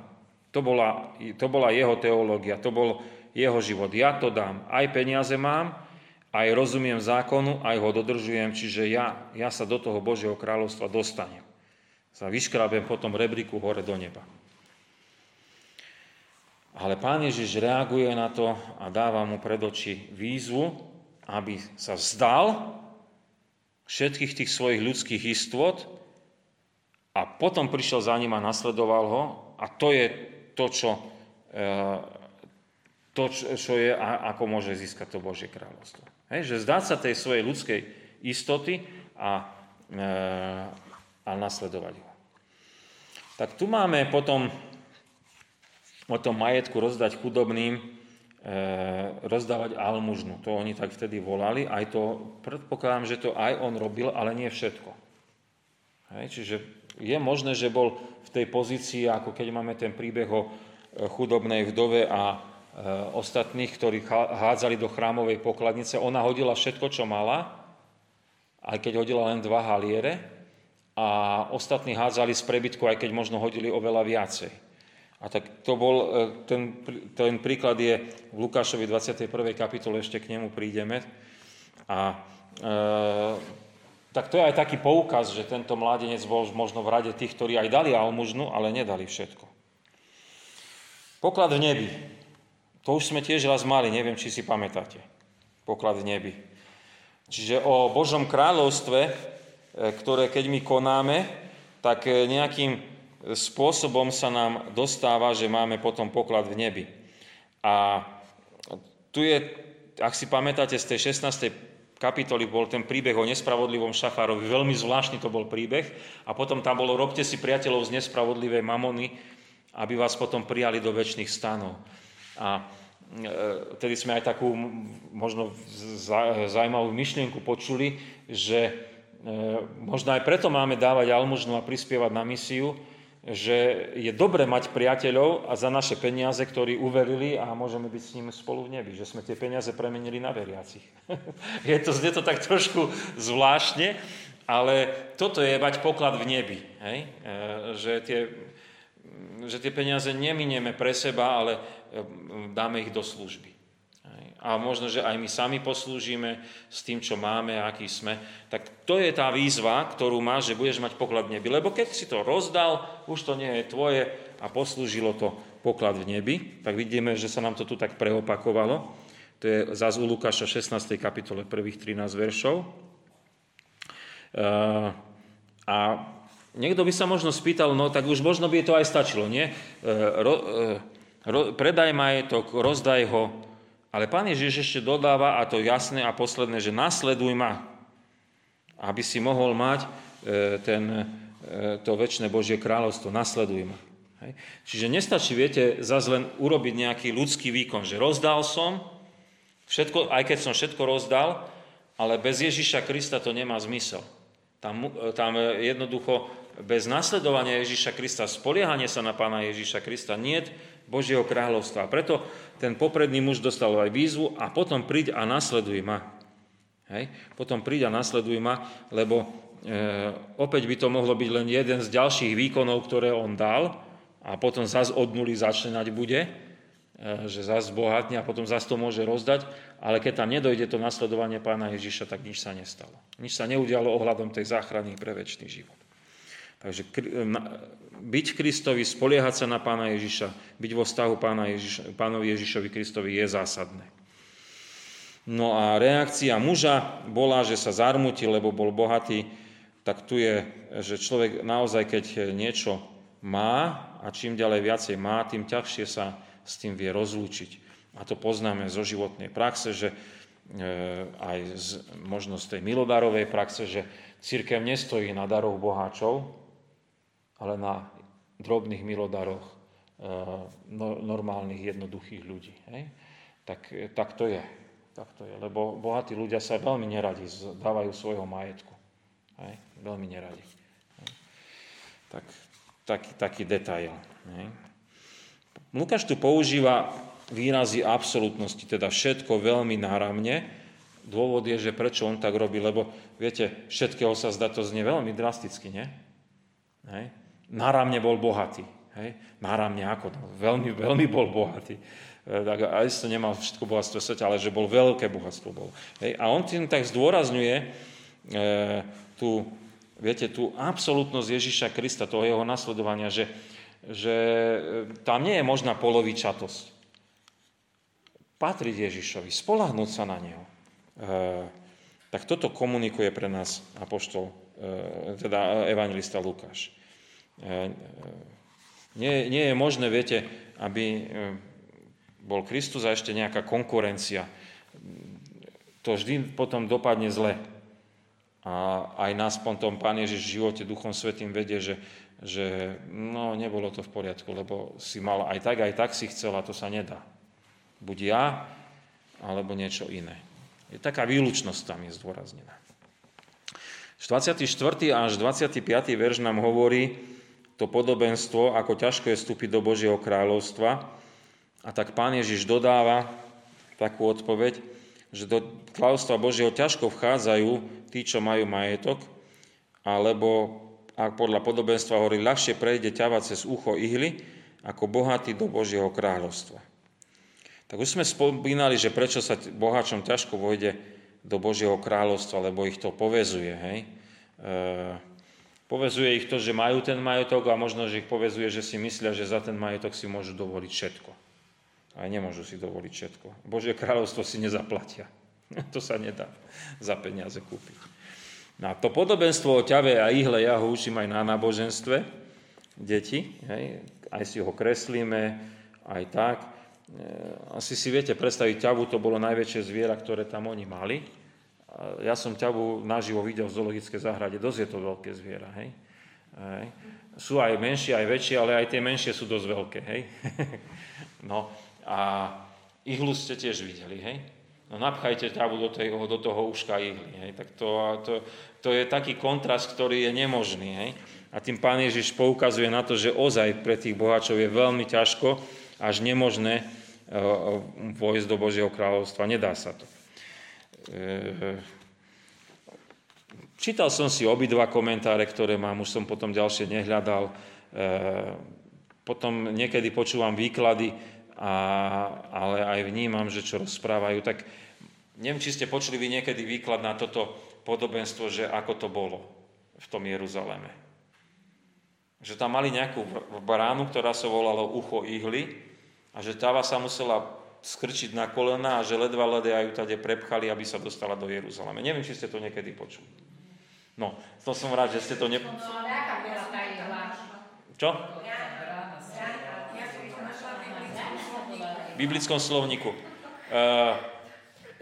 [SPEAKER 1] To bola, to bola jeho teológia, to bol jeho život. Ja to dám. Aj peniaze mám, aj rozumiem zákonu, aj ho dodržujem, čiže ja, ja sa do toho Božieho kráľovstva dostanem. Sa vyškrabem potom rebríku hore do neba. Ale pán Ježiš reaguje na to a dáva mu pred oči výzvu, aby sa vzdal všetkých tých svojich ľudských istôt a potom prišiel za ním a nasledoval ho a to je to, čo, e, to, čo je, ako môže získať to Božie kráľovstvo. Hej, že zdať sa tej svojej ľudskej istoty a, e, a nasledovať ho. Tak tu máme potom o tom majetku rozdať chudobným, e, rozdávať almužnu. To oni tak vtedy volali. Aj to, predpokladám, že to aj on robil, ale nie všetko. Hej, čiže je možné, že bol v tej pozícii, ako keď máme ten príbeh o e, chudobnej vdove a e, ostatných, ktorí hádzali do chrámovej pokladnice. Ona hodila všetko, čo mala, aj keď hodila len dva haliere, a ostatní hádzali z prebytku, aj keď možno hodili oveľa viacej. A tak to bol, e, ten, ten príklad je v Lukášovi 21. kapitole, ešte k nemu prídeme. A e, tak to je aj taký poukaz, že tento mládenec bol možno v rade tých, ktorí aj dali almužnu, ale nedali všetko. Poklad v nebi. To už sme tiež raz mali, neviem, či si pamätáte. Poklad v nebi. Čiže o Božom kráľovstve, e, ktoré keď my konáme, tak e, nejakým spôsobom sa nám dostáva, že máme potom poklad v nebi. A tu je, ak si pamätáte, z tej 16. kapitoly bol ten príbeh o nespravodlivom šafárovi. Veľmi zvláštny to bol príbeh. A potom tam bolo, robte si priateľov z nespravodlivej mamony, aby vás potom prijali do väčšných stanov. A e, tedy sme aj takú možno zaujímavú myšlienku počuli, že e, možno aj preto máme dávať almužnu a prispievať na misiu, že je dobre mať priateľov a za naše peniaze, ktorí uverili a môžeme byť s nimi spolu v nebi, že sme tie peniaze premenili na veriacich. je to, znie to tak trošku zvláštne, ale toto je mať poklad v nebi. Hej? E, že, tie, že tie peniaze neminieme pre seba, ale e, dáme ich do služby a možno, že aj my sami poslúžime s tým, čo máme, aký sme, tak to je tá výzva, ktorú máš, že budeš mať poklad v nebi. Lebo keď si to rozdal, už to nie je tvoje a poslúžilo to poklad v nebi, tak vidíme, že sa nám to tu tak preopakovalo. To je zase u Lukáša 16. kapitole prvých 13 veršov. Eh, a niekto by sa možno spýtal, no tak už možno by to aj stačilo, nie? Eh, eh, predaj majetok, rozdaj ho, ale pán Ježiš ešte dodáva, a to jasné a posledné, že nasleduj ma, aby si mohol mať e, ten, e, to väčšie Božie kráľovstvo. Nasleduj ma. Hej. Čiže nestačí, viete, zase len urobiť nejaký ľudský výkon, že rozdal som, všetko, aj keď som všetko rozdal, ale bez Ježiša Krista to nemá zmysel. Tam, e, tam jednoducho bez nasledovania Ježiša Krista, spoliehanie sa na pána Ježiša Krista, nie Božieho kráľovstva. Preto ten popredný muž dostal aj výzvu a potom príď a nasleduj ma. Hej? Potom príď a nasleduj ma, lebo e, opäť by to mohlo byť len jeden z ďalších výkonov, ktoré on dal a potom zase od nuly začínať bude, e, že zase bohatne a potom zase to môže rozdať, ale keď tam nedojde to nasledovanie pána Ježiša, tak nič sa nestalo. Nič sa neudialo ohľadom tej záchrany pre väčší život. Takže byť Kristovi, spoliehať sa na Pána Ježiša, byť vo vztahu Pána Ježiša, Pánovi Ježišovi Kristovi je zásadné. No a reakcia muža bola, že sa zarmutil, lebo bol bohatý, tak tu je, že človek naozaj, keď niečo má a čím ďalej viacej má, tým ťažšie sa s tým vie rozlúčiť. A to poznáme zo životnej praxe, že e, aj z, možno z tej milodarovej praxe, že církev nestojí na daroch boháčov, ale na drobných milodaroch no, normálnych, jednoduchých ľudí. Hej? Tak, tak to je. Tak to je. Lebo bohatí ľudia sa veľmi neradi dávajú svojho majetku. Hej? Veľmi neradi. Hej? Tak, taký, taký detail. Hej? Lukáš tu používa výrazy absolútnosti, teda všetko veľmi náramne. Dôvod je, že prečo on tak robí, lebo viete, všetkého sa zdá, to znie veľmi drasticky, nie? Hej? Náramne bol bohatý. Hej? Náramne ako? No, veľmi, veľmi bol bohatý. E, tak aj to nemal všetko bohatstvo sveta, ale že bol veľké bohatstvo. Bol. Hej? A on tým tak zdôrazňuje e, tú, viete, tú absolútnosť Ježiša Krista, toho jeho nasledovania, že, že e, tam nie je možná polovičatosť. Patriť Ježišovi, spolahnúť sa na Neho. E, tak toto komunikuje pre nás apoštol, e, teda evangelista Lukáš. E, e nie, nie je možné, viete, aby e, bol Kristus a ešte nejaká konkurencia. To vždy potom dopadne zle. A aj nás potom Pán Ježiš v živote Duchom Svetým vedie, že, že no, nebolo to v poriadku, lebo si mal aj tak, aj tak si chcel a to sa nedá. Buď ja, alebo niečo iné. Je taká výlučnosť tam je zdôraznená. 24. až 25. verš nám hovorí, to podobenstvo, ako ťažko je vstúpiť do Božieho kráľovstva. A tak pán Ježiš dodáva takú odpoveď, že do kráľovstva Božieho ťažko vchádzajú tí, čo majú majetok, alebo ak podľa podobenstva hovorí, ľahšie prejde ťava cez ucho ihly, ako bohatý do Božieho kráľovstva. Tak už sme spomínali, že prečo sa bohačom ťažko vojde do Božieho kráľovstva, lebo ich to povezuje. Hej? E- Povezuje ich to, že majú ten majetok a možno, že ich povezuje, že si myslia, že za ten majetok si môžu dovoliť všetko. A nemôžu si dovoliť všetko. Božie kráľovstvo si nezaplatia. To sa nedá za peniaze kúpiť. No a to podobenstvo o ťave a ihle ja ho učím aj na náboženstve, deti, hej, aj si ho kreslíme, aj tak. E, asi si viete predstaviť, ťavu to bolo najväčšie zviera, ktoré tam oni mali. Ja som ťavu naživo videl v zoologické záhrade, dosť je to veľké zviera, hej. hej. Sú aj menšie, aj väčšie, ale aj tie menšie sú dosť veľké, hej. no a ihlu ste tiež videli, hej. No napchajte ťavu do, tej, do toho uška ihly, hej. Tak to, to, to je taký kontrast, ktorý je nemožný, hej. A tým pán Ježiš poukazuje na to, že ozaj pre tých boháčov je veľmi ťažko, až nemožné e, e, vojsť do Božieho kráľovstva. Nedá sa to. Eh, čítal som si obidva komentáre, ktoré mám, už som potom ďalšie nehľadal. Eh, potom niekedy počúvam výklady, a, ale aj vnímam, že čo rozprávajú. Tak neviem, či ste počuli vy niekedy výklad na toto podobenstvo, že ako to bolo v tom Jeruzaleme. Že tam mali nejakú bránu, ktorá sa volala ucho ihly a že táva sa musela skrčiť na kolena a že ledva ledea ju tade prepchali, aby sa dostala do Jeruzaleme. Neviem, či ste to niekedy počuli. No, to som rád, že ste to ne... Čo? V biblickom slovníku. Uh,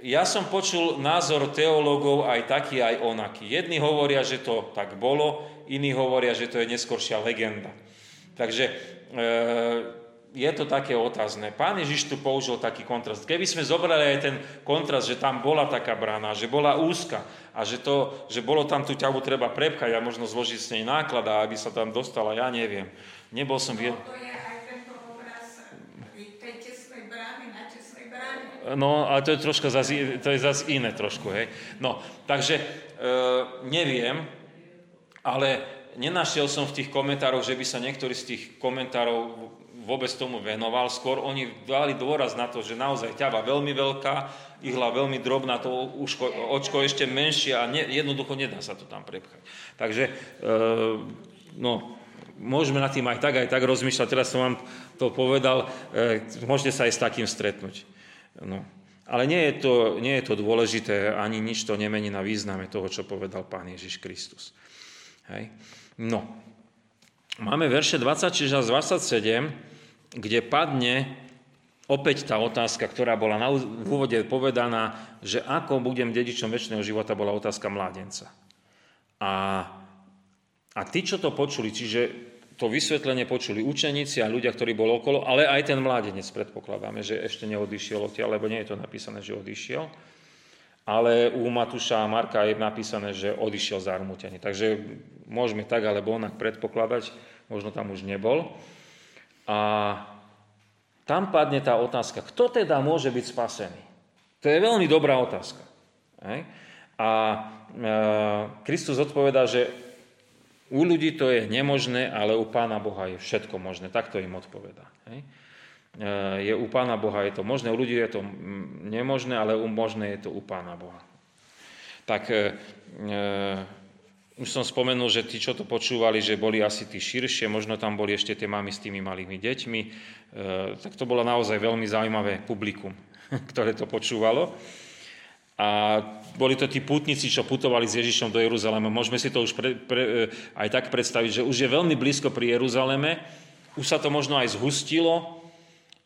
[SPEAKER 1] ja som počul názor teológov aj taký, aj onaký. Jedni hovoria, že to tak bolo, iní hovoria, že to je neskoršia legenda. Takže uh, je to také otázne. Pán Ježiš tu použil taký kontrast. Keby sme zobrali aj ten kontrast, že tam bola taká brána, že bola úzka a že, to, že bolo tam tú ťavu treba prepchať a možno zložiť s nej náklad, aby sa tam dostala, ja neviem. Nebol som... No, to je aj tento obraz tej tesnej brány na tesnej bráne. No, ale to je troška zase, to je zase iné trošku, hej. No, takže e, neviem, ale nenašiel som v tých komentároch, že by sa niektorý z tých komentárov vôbec tomu venoval. Skôr oni dali dôraz na to, že naozaj ťava veľmi veľká, ihla veľmi drobná, to uško, očko ešte menšie a ne, jednoducho nedá sa to tam prepchať. Takže, e, no, môžeme nad tým aj tak, aj tak rozmýšľať. Teraz som vám to povedal, e, môžete sa aj s takým stretnúť. No. Ale nie je, to, nie je to dôležité, ani nič to nemení na význame toho, čo povedal Pán Ježiš Kristus. Hej. No, máme verše 26 až 27, kde padne opäť tá otázka, ktorá bola na, v úvode povedaná, že ako budem dedičom väčšného života, bola otázka mládenca. A, a tí, čo to počuli, čiže to vysvetlenie počuli učeníci a ľudia, ktorí boli okolo, ale aj ten mládenec predpokladáme, že ešte neodišiel odtiaľ, lebo nie je to napísané, že odišiel. Ale u Matúša a Marka je napísané, že odišiel zarmútený. Takže môžeme tak alebo onak predpokladať, možno tam už nebol. A tam padne tá otázka, kto teda môže byť spasený? To je veľmi dobrá otázka. A e, Kristus odpovedá, že u ľudí to je nemožné, ale u Pána Boha je všetko možné. Tak to im odpovedá. Hej? E, je u Pána Boha je to možné, u ľudí je to nemožné, ale u možné je to u Pána Boha. Tak e, e, už som spomenul, že tí, čo to počúvali, že boli asi tí širšie, možno tam boli ešte tie mamy s tými malými deťmi, tak to bolo naozaj veľmi zaujímavé publikum, ktoré to počúvalo. A boli to tí putníci, čo putovali s Ježišom do Jeruzalema. Môžeme si to už pre, pre, aj tak predstaviť, že už je veľmi blízko pri Jeruzaleme. Už sa to možno aj zhustilo,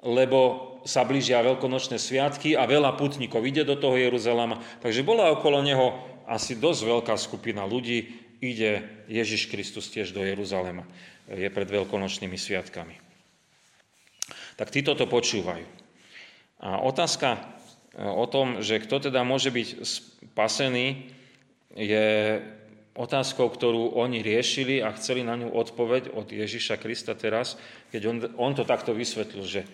[SPEAKER 1] lebo sa blížia veľkonočné sviatky a veľa putníkov ide do toho Jeruzalema. Takže bola okolo neho asi dosť veľká skupina ľudí. Ide Ježiš Kristus tiež do Jeruzalema. Je pred veľkonočnými sviatkami. Tak títo to počúvajú. A otázka o tom, že kto teda môže byť spasený, je otázkou, ktorú oni riešili a chceli na ňu odpoveď od Ježiša Krista teraz, keď on, on to takto vysvetlil, že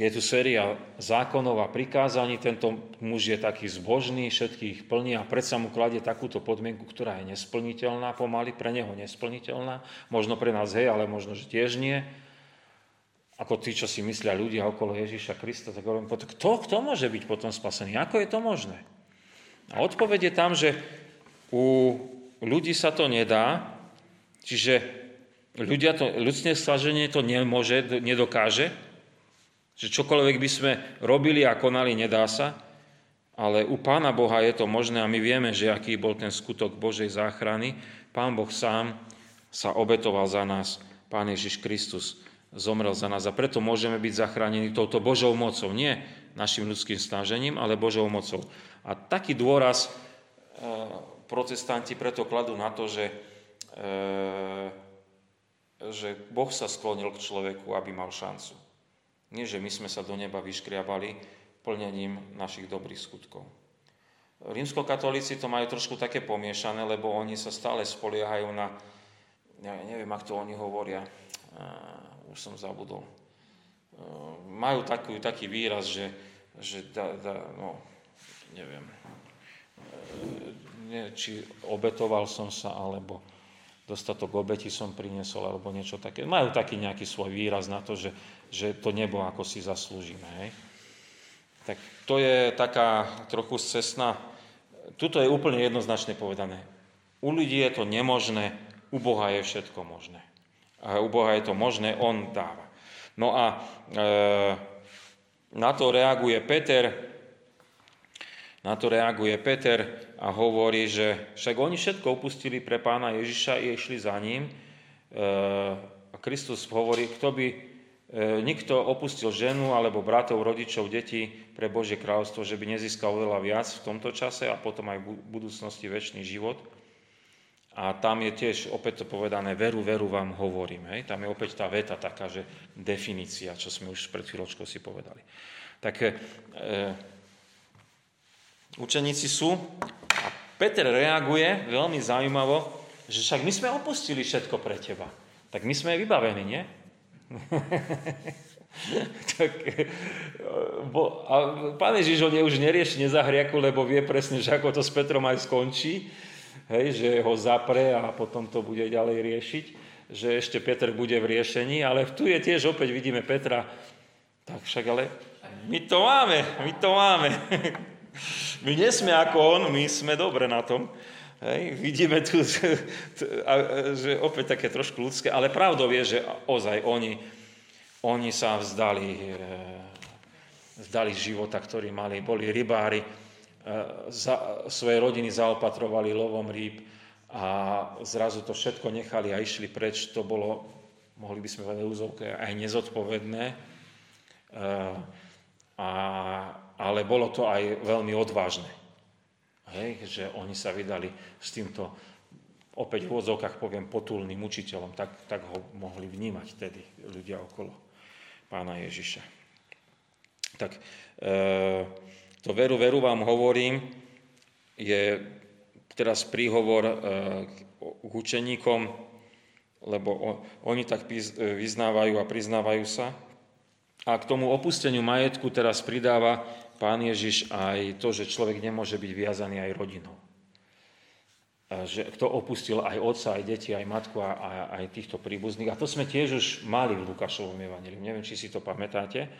[SPEAKER 1] je tu séria zákonov a prikázaní, tento muž je taký zbožný, všetkých plní a predsa mu kladie takúto podmienku, ktorá je nesplniteľná pomaly, pre neho nesplniteľná, možno pre nás hej, ale možno, že tiež nie. Ako tí, čo si myslia ľudia okolo Ježíša Krista, tak hovorím, kto, kto môže byť potom spasený? Ako je to možné? A odpoveď je tam, že u ľudí sa to nedá, čiže ľudia to, ľudské slaženie to nemôže, nedokáže, že čokoľvek by sme robili a konali, nedá sa, ale u Pána Boha je to možné a my vieme, že aký bol ten skutok Božej záchrany. Pán Boh sám sa obetoval za nás, Pán Ježiš Kristus zomrel za nás a preto môžeme byť zachránení touto Božou mocou. Nie našim ľudským snažením, ale Božou mocou. A taký dôraz e, protestanti preto kladú na to, že, e, že Boh sa sklonil k človeku, aby mal šancu. Nie, že my sme sa do neba vyškriabali plnením našich dobrých skutkov. Rímskokatolíci to majú trošku také pomiešané, lebo oni sa stále spoliehajú na, ja neviem, ak to oni hovoria, už som zabudol. Majú taký, taký výraz, že, že da, da, no, neviem, nie, či obetoval som sa, alebo dostatok obeti som priniesol, alebo niečo také. Majú taký nejaký svoj výraz na to, že, že to nebo ako si zaslúžime. Hej? Tak to je taká trochu cestná. Tuto je úplne jednoznačne povedané. U ľudí je to nemožné, u Boha je všetko možné a u Boha je to možné, On dáva. No a e, na to reaguje Peter, na to reaguje Peter a hovorí, že však oni všetko opustili pre pána Ježiša i išli za ním. E, a Kristus hovorí, kto by nikto opustil ženu alebo bratov, rodičov, detí pre Božie kráľovstvo, že by nezískal veľa viac v tomto čase a potom aj v budúcnosti väčší život. A tam je tiež opäť to povedané, veru, veru vám hovorím. Hej? Tam je opäť tá veta taká, že definícia, čo sme už pred chvíľočkou si povedali. Tak e, učeníci sú a Peter reaguje veľmi zaujímavo, že však my sme opustili všetko pre teba. Tak my sme vybavení, nie? tak, e, bo, a pán Ježiš ho už nerieši nezahriaku, lebo vie presne, že ako to s Petrom aj skončí hej, že ho zapre a potom to bude ďalej riešiť, že ešte Peter bude v riešení, ale tu je tiež opäť vidíme Petra, tak však ale my to máme, my to máme. My nie sme ako on, my sme dobre na tom. Hej, vidíme tu, že opäť také trošku ľudské, ale pravdou je, že ozaj oni, oni sa vzdali, eh, vzdali života, ktorý mali, boli rybári, za, svoje rodiny zaopatrovali lovom rýb a zrazu to všetko nechali a išli preč. To bolo, mohli by sme povedať úzovke, aj nezodpovedné, a, ale bolo to aj veľmi odvážne. Hej, že oni sa vydali s týmto opäť v úvodzovkách poviem potulným učiteľom, tak, tak ho mohli vnímať tedy ľudia okolo pána Ježiša. Tak e, to veru, veru vám hovorím, je teraz príhovor e, k učeníkom, lebo o, oni tak vyznávajú a priznávajú sa. A k tomu opusteniu majetku teraz pridáva pán Ježiš aj to, že človek nemôže byť viazaný aj rodinou že kto opustil aj otca, aj deti, aj matku a, a aj týchto príbuzných. A to sme tiež už mali v Lukášovom evaníliu. Neviem, či si to pamätáte, e,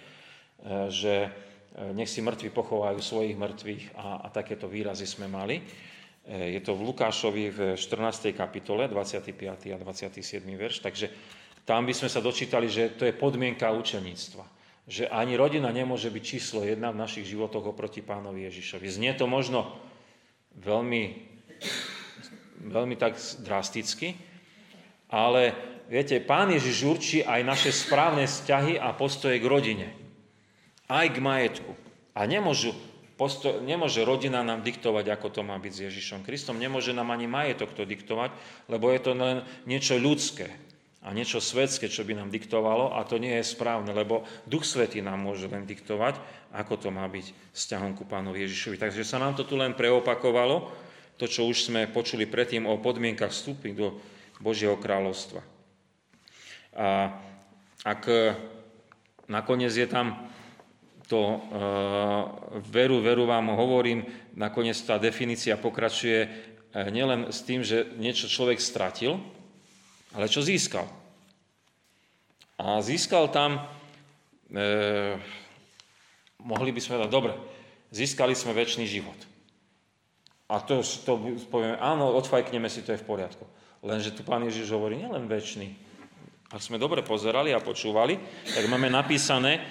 [SPEAKER 1] že e, nech si mŕtvi pochovajú svojich mŕtvych a, a takéto výrazy sme mali. E, je to v Lukášovi v 14. kapitole, 25. a 27. verš, takže tam by sme sa dočítali, že to je podmienka učeníctva. Že ani rodina nemôže byť číslo jedna v našich životoch oproti pánovi Ježišovi. Znie to možno veľmi veľmi tak drasticky, ale viete, Pán Ježiš určí aj naše správne vzťahy a postoje k rodine. Aj k majetku. A nemôžu, posto- nemôže rodina nám diktovať, ako to má byť s Ježišom Kristom. Nemôže nám ani majetok to diktovať, lebo je to len niečo ľudské a niečo svetské, čo by nám diktovalo a to nie je správne, lebo Duch Svetý nám môže len diktovať, ako to má byť vzťahom ku Pánovi Ježišovi. Takže sa nám to tu len preopakovalo, to, čo už sme počuli predtým o podmienkach vstupy do Božieho kráľovstva. A ak nakoniec je tam to e, veru, veru vám hovorím, nakoniec tá definícia pokračuje e, nielen s tým, že niečo človek stratil, ale čo získal. A získal tam, e, mohli by sme dať, dobre, získali sme väčší život. A to, to povieme, áno, odfajkneme si, to je v poriadku. Lenže tu pán Ježiš hovorí, nielen väčší. Ak sme dobre pozerali a počúvali, tak máme napísané,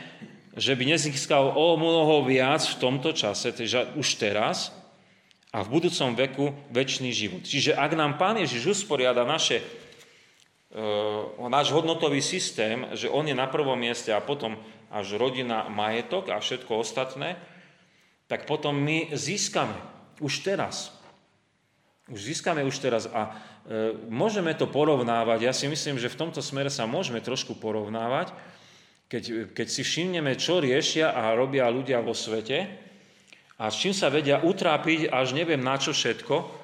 [SPEAKER 1] že by nezískal o mnoho viac v tomto čase, teda už teraz, a v budúcom veku väčší život. Čiže ak nám Pán Ježiš usporiada naše, náš hodnotový systém, že On je na prvom mieste a potom až rodina, majetok a všetko ostatné, tak potom my získame už teraz. Už získame už teraz a e, môžeme to porovnávať. Ja si myslím, že v tomto smere sa môžeme trošku porovnávať, keď, keď si všimneme, čo riešia a robia ľudia vo svete a s čím sa vedia utrápiť až neviem na čo všetko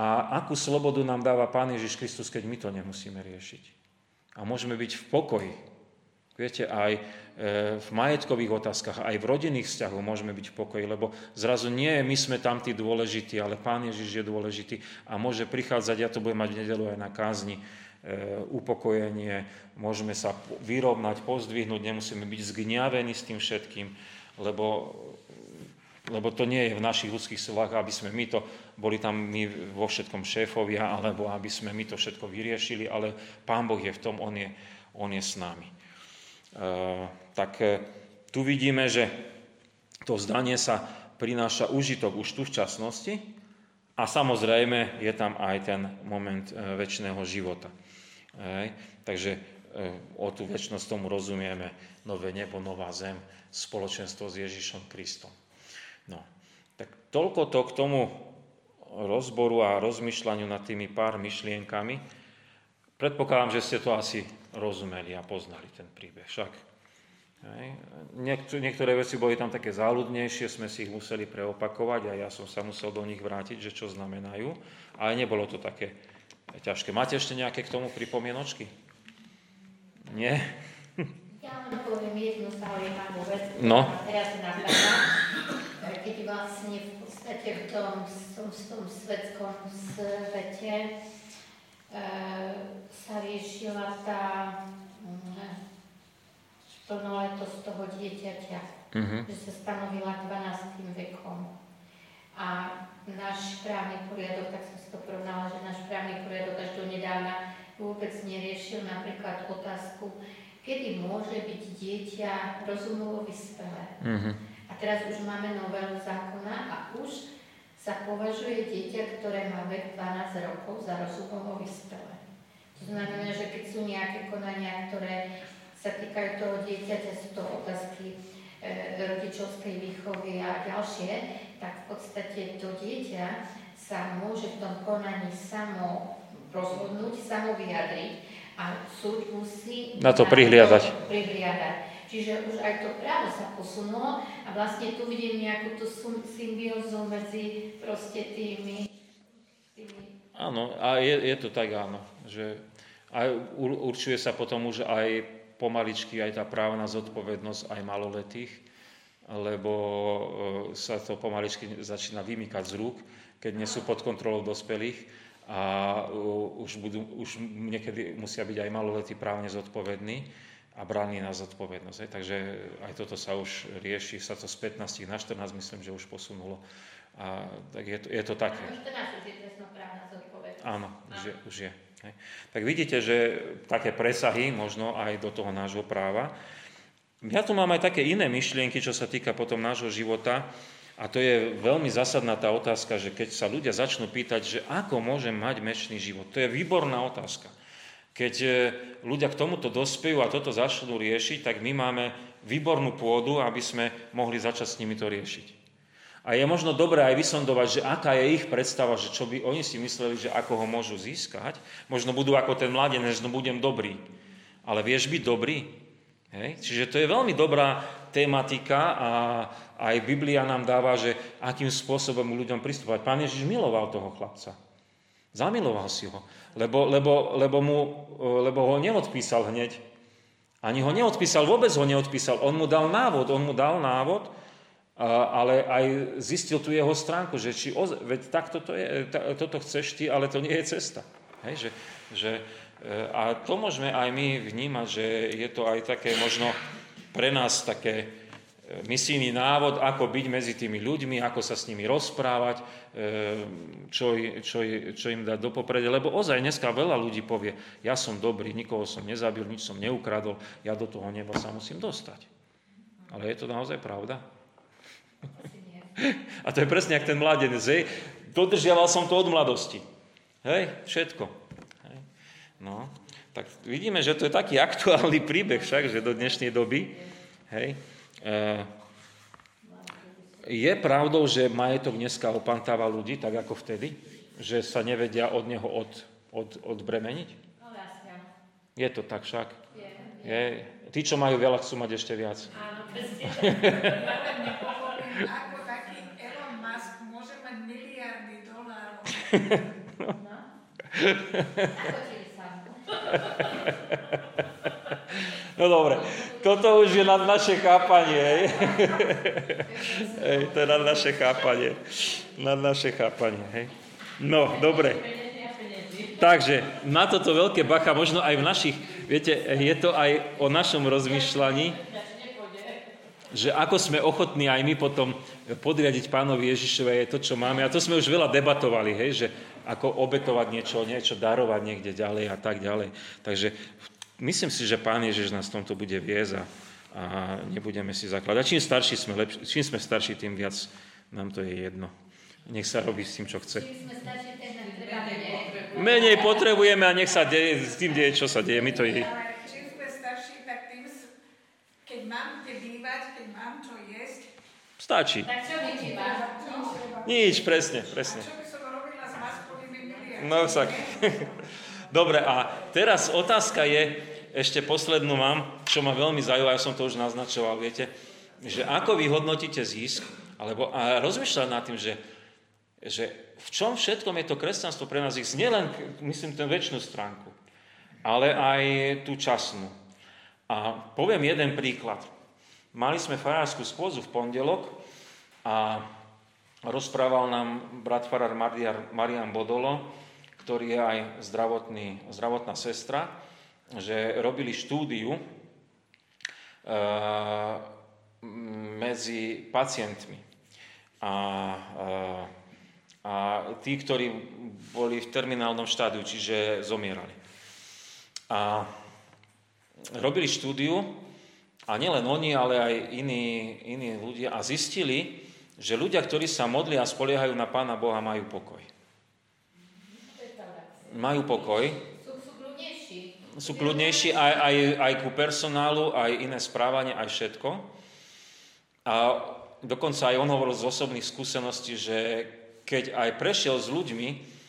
[SPEAKER 1] a akú slobodu nám dáva Pán Ježiš Kristus, keď my to nemusíme riešiť. A môžeme byť v pokoji. Viete, aj v majetkových otázkach, aj v rodinných vzťahoch môžeme byť v pokoji, lebo zrazu nie my sme tam tí dôležití, ale Pán Ježiš je dôležitý a môže prichádzať, ja to budem mať v nedelu aj na kázni, e, upokojenie, môžeme sa vyrovnať, pozdvihnúť, nemusíme byť zgňavení s tým všetkým, lebo, lebo to nie je v našich ľudských silách, aby sme my to, boli tam my vo všetkom šéfovia, alebo aby sme my to všetko vyriešili, ale Pán Boh je v tom, On je, on je s nami. Eh, tak eh, tu vidíme, že to vzdanie sa prináša užitok už tu v časnosti a samozrejme je tam aj ten moment eh, väčšného života. Takže o tú väčšnosť tomu rozumieme nové nebo, nová zem, spoločenstvo s Ježišom Kristom. No, tak toľko to k tomu rozboru a rozmýšľaniu nad tými pár myšlienkami. Predpokladám, že ste to asi rozumeli a poznali ten príbeh. Však Niektoré veci boli tam také záľudnejšie, sme si ich museli preopakovať a ja som sa musel do nich vrátiť, že čo znamenajú, ale nebolo to také ťažké. Máte ešte nejaké k tomu pripomienočky? Nie?
[SPEAKER 2] Ja len poviem jednu zaujímavú vec,
[SPEAKER 1] no.
[SPEAKER 2] teraz napadá, keď vlastne v podstate v tom, tom, tom svetskom svete E, sa riešila tá plnoletosť mm, toho dieťaťa, uh-huh. že sa stanovila 12. vekom. A náš právny poriadok, tak som si to porovnala, že náš právny poriadok až do nedávna vôbec neriešil napríklad otázku, kedy môže byť dieťa rozumovo vyspelé. Uh-huh. Teraz už máme novelu zákona a už sa považuje dieťa, ktoré má vek 12 rokov za rozumovo vyspelé. To znamená, že keď sú nejaké konania, ktoré sa týkajú toho dieťaťa, sú to otázky e, rodičovskej výchovy a ďalšie, tak v podstate to dieťa sa môže v tom konaní samo rozhodnúť, sa mu vyjadriť a súd musí
[SPEAKER 1] na to prihliadať.
[SPEAKER 2] prihliadať. Čiže už aj to právo sa posunulo a vlastne tu vidím nejakú tú symbiózu medzi proste tými,
[SPEAKER 1] tými... Áno, a je, je to tak áno, že aj určuje sa potom už aj pomaličky aj tá právna zodpovednosť aj maloletých, lebo e, sa to pomaličky začína vymykať z rúk, keď nie sú pod kontrolou dospelých a už, budú, už niekedy musia byť aj maloletí právne zodpovední a bráni na zodpovednosť. Takže aj toto sa už rieši, sa to z 15 na 14 myslím, že už posunulo. A tak je to, je to také.
[SPEAKER 2] 14 je trestnoprávna zodpovednosť.
[SPEAKER 1] Áno, už je. Už je hej. Tak vidíte, že také presahy možno aj do toho nášho práva. Ja tu mám aj také iné myšlienky, čo sa týka potom nášho života. A to je veľmi zásadná tá otázka, že keď sa ľudia začnú pýtať, že ako môžem mať mečný život. To je výborná otázka. Keď e, ľudia k tomuto dospejú a toto začnú riešiť, tak my máme výbornú pôdu, aby sme mohli začať s nimi to riešiť. A je možno dobré aj vysondovať, že aká je ich predstava, že čo by oni si mysleli, že ako ho môžu získať. Možno budú ako ten mladenec, no budem dobrý. Ale vieš byť dobrý? Hej? Čiže to je veľmi dobrá tematika a aj Biblia nám dáva, že akým spôsobom ľuďom pristúpať. Pán Ježiš miloval toho chlapca. Zamiloval si ho lebo, lebo, lebo, mu, lebo ho neodpísal hneď. Ani ho neodpísal, vôbec ho neodpísal. On mu dal návod, on mu dal návod, ale aj zistil tu jeho stránku, že či, veď takto to je, toto chceš ty, ale to nie je cesta. Hej, že, že, e, a to môžeme aj my vnímať, že je to aj také možno pre nás také misijný návod, ako byť medzi tými ľuďmi, ako sa s nimi rozprávať, e, čo, čo, čo im dať do popredia. Lebo ozaj dneska veľa ľudí povie, ja som dobrý, nikoho som nezabil, nič som neukradol, ja do toho neba sa musím dostať. Ale je to naozaj pravda? A to je presne jak ten mladenec, hej? Dodržiaval som to od mladosti. Hej, všetko. Hej. No, tak vidíme, že to je taký aktuálny príbeh však, že do dnešnej doby, hej, je pravdou, že majetok dneska opantáva ľudí, tak ako vtedy? Že sa nevedia od neho od, od, odbremeniť?
[SPEAKER 2] No vlastne.
[SPEAKER 1] Je to tak však? Je. je. Tí, čo majú veľa, chcú mať ešte viac.
[SPEAKER 2] Áno, presne.
[SPEAKER 3] ako taký Elon Musk môže mať miliardy dolárov.
[SPEAKER 2] No.
[SPEAKER 1] No dobre, toto už je nad naše chápanie. Hej. hej, to je nad naše chápanie. Nad naše chápanie. Hej. No, dobre. Takže na toto veľké bacha, možno aj v našich, viete, je to aj o našom rozmýšľaní, že ako sme ochotní aj my potom podriadiť pánovi Ježišovi je to, čo máme. A to sme už veľa debatovali, hej, že ako obetovať niečo, niečo darovať niekde ďalej a tak ďalej. Takže Myslím si, že Pán Ježiš nás v tomto bude viesť a, a nebudeme si zakladať. Čím starší sme, lepši, čím sme starší, tým viac nám to je jedno. Nech sa robí s tým, čo chce. Menej potrebujeme a nech sa deje, s tým deje, čo sa deje. My to je.
[SPEAKER 3] čím sme starší, tak tým, keď mám kde bývať, keď mám čo jesť.
[SPEAKER 1] Stačí.
[SPEAKER 2] Tak čo mi
[SPEAKER 1] Nič, presne, presne.
[SPEAKER 3] A čo by som robila s maskovými miliardami?
[SPEAKER 1] No však. Dobre, a teraz otázka je, ešte poslednú mám, čo ma veľmi zaujíma, ja som to už naznačoval, viete, že ako vy hodnotíte zisk, alebo a rozmýšľať nad tým, že, že v čom všetkom je to kresťanstvo pre nás zisk, nielen, myslím, ten väčšinu stránku, ale aj tú časnú. A poviem jeden príklad. Mali sme farárskú schôdzu v pondelok a rozprával nám brat farár Marian Bodolo, ktorý je aj zdravotný, zdravotná sestra, že robili štúdiu e, medzi pacientmi. A, e, a tí, ktorí boli v terminálnom štádiu, čiže zomierali. A robili štúdiu, a nielen oni, ale aj iní, iní ľudia, a zistili, že ľudia, ktorí sa modlia a spoliehajú na Pána Boha, majú pokoj. Majú pokoj, sú kľudnejší aj, aj, aj ku personálu, aj iné správanie, aj všetko. A dokonca aj on hovoril z osobných skúseností, že keď aj prešiel s ľuďmi,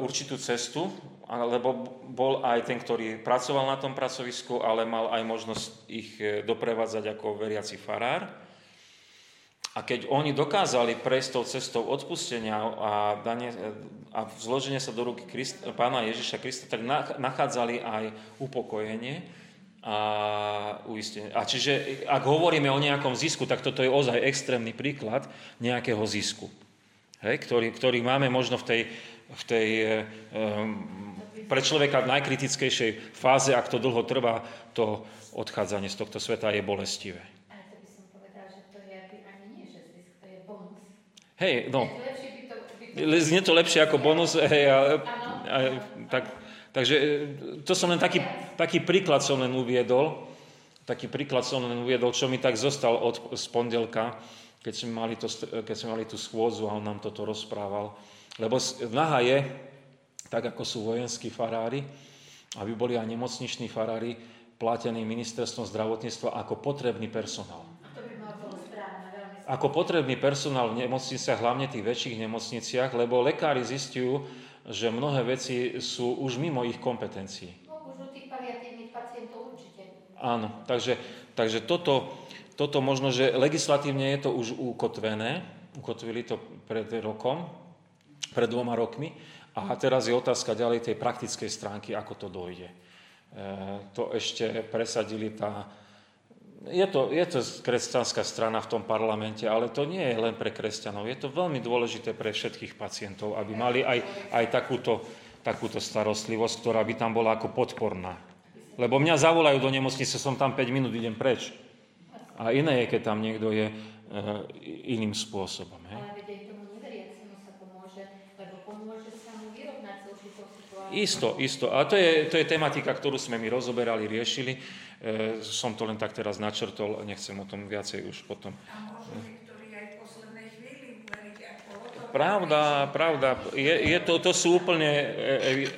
[SPEAKER 1] určitú cestu, lebo bol aj ten, ktorý pracoval na tom pracovisku, ale mal aj možnosť ich e, doprevádzať ako veriaci farár. A keď oni dokázali prejsť tou cestou odpustenia a, danie, a zloženie sa do ruky Christ, pána Ježiša Krista, tak nachádzali aj upokojenie a uistenie. A čiže ak hovoríme o nejakom zisku, tak toto je ozaj extrémny príklad nejakého zisku, hej, ktorý, ktorý máme možno v tej, v tej um, pre človeka v najkritickejšej fáze, ak to dlho trvá, to odchádzanie z tohto sveta je bolestivé.
[SPEAKER 2] Ale to by som povedal, že to je ani nie, že zisk, to je bonus.
[SPEAKER 1] Hej, no. Znie to lepšie ako bonus, hej, a, a, tak, takže e, to som len taký, taký príklad som len uviedol, taký príklad som len uviedol, čo mi tak zostal od, z pondelka, keď sme, mali to, keď sme mali tú schôdzu a on nám toto rozprával. Lebo naha je, tak ako sú vojenskí farári, aby boli aj nemocniční farári platení ministerstvom zdravotníctva ako potrebný personál. Ako potrebný personál v nemocniciach, hlavne tých väčších nemocniciach, lebo lekári zistujú, že mnohé veci sú už mimo ich kompetencií.
[SPEAKER 2] No, už u tých paliatívnych pacientov určite.
[SPEAKER 1] Áno, takže, takže toto, toto možno, že legislatívne je to už ukotvené, ukotvili to pred rokom, pred dvoma rokmi, a teraz je otázka ďalej tej praktickej stránky, ako to dojde. E, to ešte presadili tá... Je to, je to kresťanská strana v tom parlamente, ale to nie je len pre kresťanov. Je to veľmi dôležité pre všetkých pacientov, aby mali aj, aj takúto, takúto starostlivosť, ktorá by tam bola ako podporná. Lebo mňa zavolajú do nemocnice, som tam 5 minút, idem preč. A iné je, keď tam niekto je e, iným spôsobom. Hej? Isto, isto. A to je, to je tematika, ktorú sme my rozoberali, riešili. E, som to len tak teraz načrtol, nechcem o tom viacej už potom. Pravda, pravda. Je, je to, to sú úplne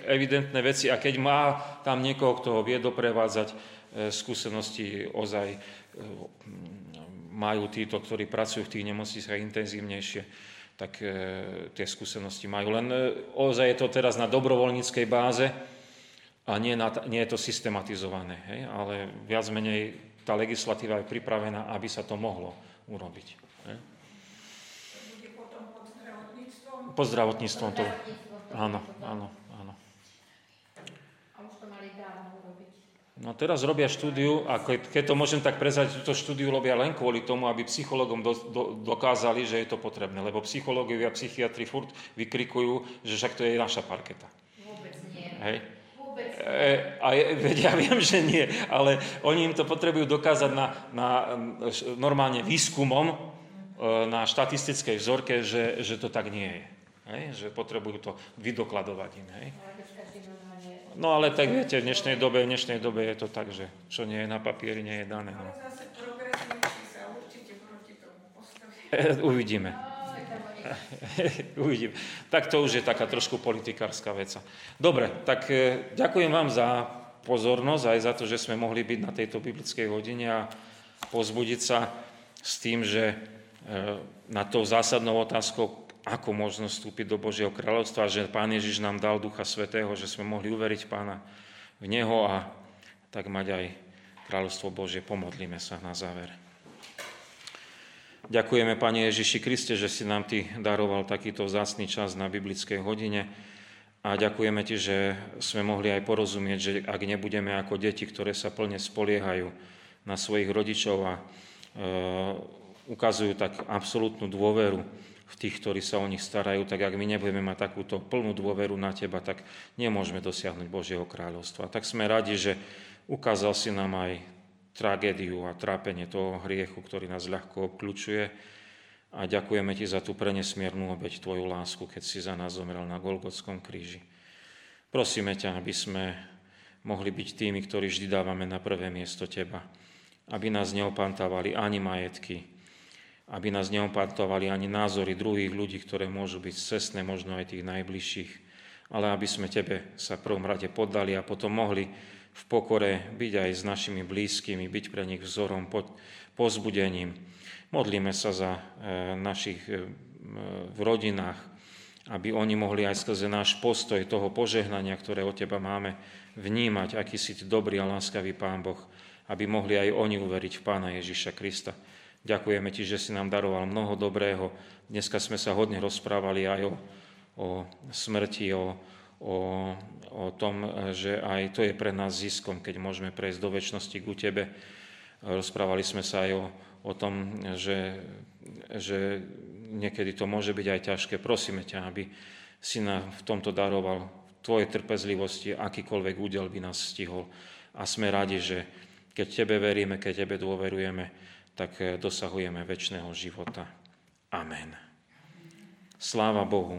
[SPEAKER 1] evidentné veci a keď má tam niekoho, kto ho vie doprevádzať, e, skúsenosti ozaj e, majú títo, ktorí pracujú v tých nemocniciach intenzívnejšie tak e, tie skúsenosti majú. Len e, ozaj je to teraz na dobrovoľníckej báze a nie, na, nie je to systematizované, hej? ale viac menej tá legislatíva je pripravená, aby sa to mohlo urobiť. Hej? Pod zdravotníctvom to... Áno, áno. No teraz robia štúdiu, a keď to môžem tak prezať, túto štúdiu robia len kvôli tomu, aby psychologom do, do, dokázali, že je to potrebné. Lebo psychológovia a psychiatri furt vykrikujú, že však to je naša parketa.
[SPEAKER 2] Vôbec nie.
[SPEAKER 1] Hej? E, a ja viem, že nie, ale oni im to potrebujú dokázať na, na normálne výskumom, e, na štatistickej vzorke, že, že to tak nie je. Hej? Že potrebujú to vydokladovať im. Hej? No ale tak viete, v dnešnej dobe, v dnešnej dobe je to tak, že čo nie je na papieri, nie je dané. No. Uvidíme. Uvidím. Tak to už je taká trošku politikárska vec. Dobre, tak e, ďakujem vám za pozornosť, aj za to, že sme mohli byť na tejto biblickej hodine a pozbudiť sa s tým, že e, na tou zásadnou otázkou, ako možno vstúpiť do Božieho kráľovstva, že Pán Ježiš nám dal Ducha Svetého, že sme mohli uveriť Pána v Neho a tak mať aj kráľovstvo Božie. Pomodlíme sa na záver. Ďakujeme, Pane Ježiši Kriste, že si nám Ty daroval takýto vzácný čas na biblickej hodine a ďakujeme Ti, že sme mohli aj porozumieť, že ak nebudeme ako deti, ktoré sa plne spoliehajú na svojich rodičov a e, ukazujú tak absolútnu dôveru, v tých, ktorí sa o nich starajú, tak ak my nebudeme mať takúto plnú dôveru na teba, tak nemôžeme dosiahnuť Božieho kráľovstva. Tak sme radi, že ukázal si nám aj tragédiu a trápenie toho hriechu, ktorý nás ľahko obklúčuje. A ďakujeme ti za tú prenesmiernu obeď, tvoju lásku, keď si za nás zomrel na Golgotskom kríži. Prosíme ťa, aby sme mohli byť tými, ktorí vždy dávame na prvé miesto teba. Aby nás neopantávali ani majetky, aby nás neopatovali ani názory druhých ľudí, ktoré môžu byť cestné, možno aj tých najbližších, ale aby sme Tebe sa prvom rade poddali a potom mohli v pokore byť aj s našimi blízkymi, byť pre nich vzorom, pozbudením. Modlíme sa za e, našich e, v rodinách, aby oni mohli aj skrze náš postoj toho požehnania, ktoré od Teba máme, vnímať, aký si Ty dobrý a láskavý Pán Boh, aby mohli aj oni uveriť v Pána Ježiša Krista. Ďakujeme Ti, že si nám daroval mnoho dobrého. Dneska sme sa hodne rozprávali aj o, o smrti, o, o, o tom, že aj to je pre nás ziskom, keď môžeme prejsť do väčšnosti ku Tebe. Rozprávali sme sa aj o, o tom, že, že niekedy to môže byť aj ťažké. Prosíme ťa, aby si nám v tomto daroval Tvojej trpezlivosti, akýkoľvek údel by nás stihol. A sme radi, že keď Tebe veríme, keď Tebe dôverujeme, tak eh, dosahujeme väčšného života. Amen. Sláva Bohu,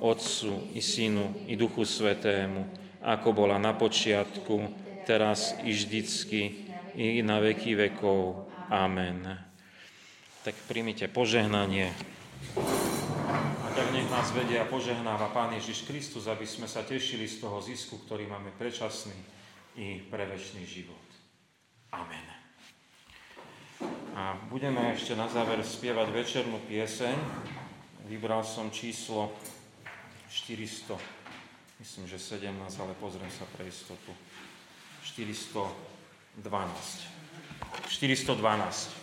[SPEAKER 1] Otcu i Synu i Duchu Svetému, ako bola na počiatku, teraz i vždycky, i na veky vekov. Amen. Tak príjmite požehnanie. A tak nech nás vedia a požehnáva Pán Ježiš Kristus, aby sme sa tešili z toho zisku, ktorý máme prečasný i pre väčší život. Amen. A budeme ešte na záver spievať večernú pieseň. Vybral som číslo 400, myslím, že 17, ale pozriem sa pre istotu. 412. 412.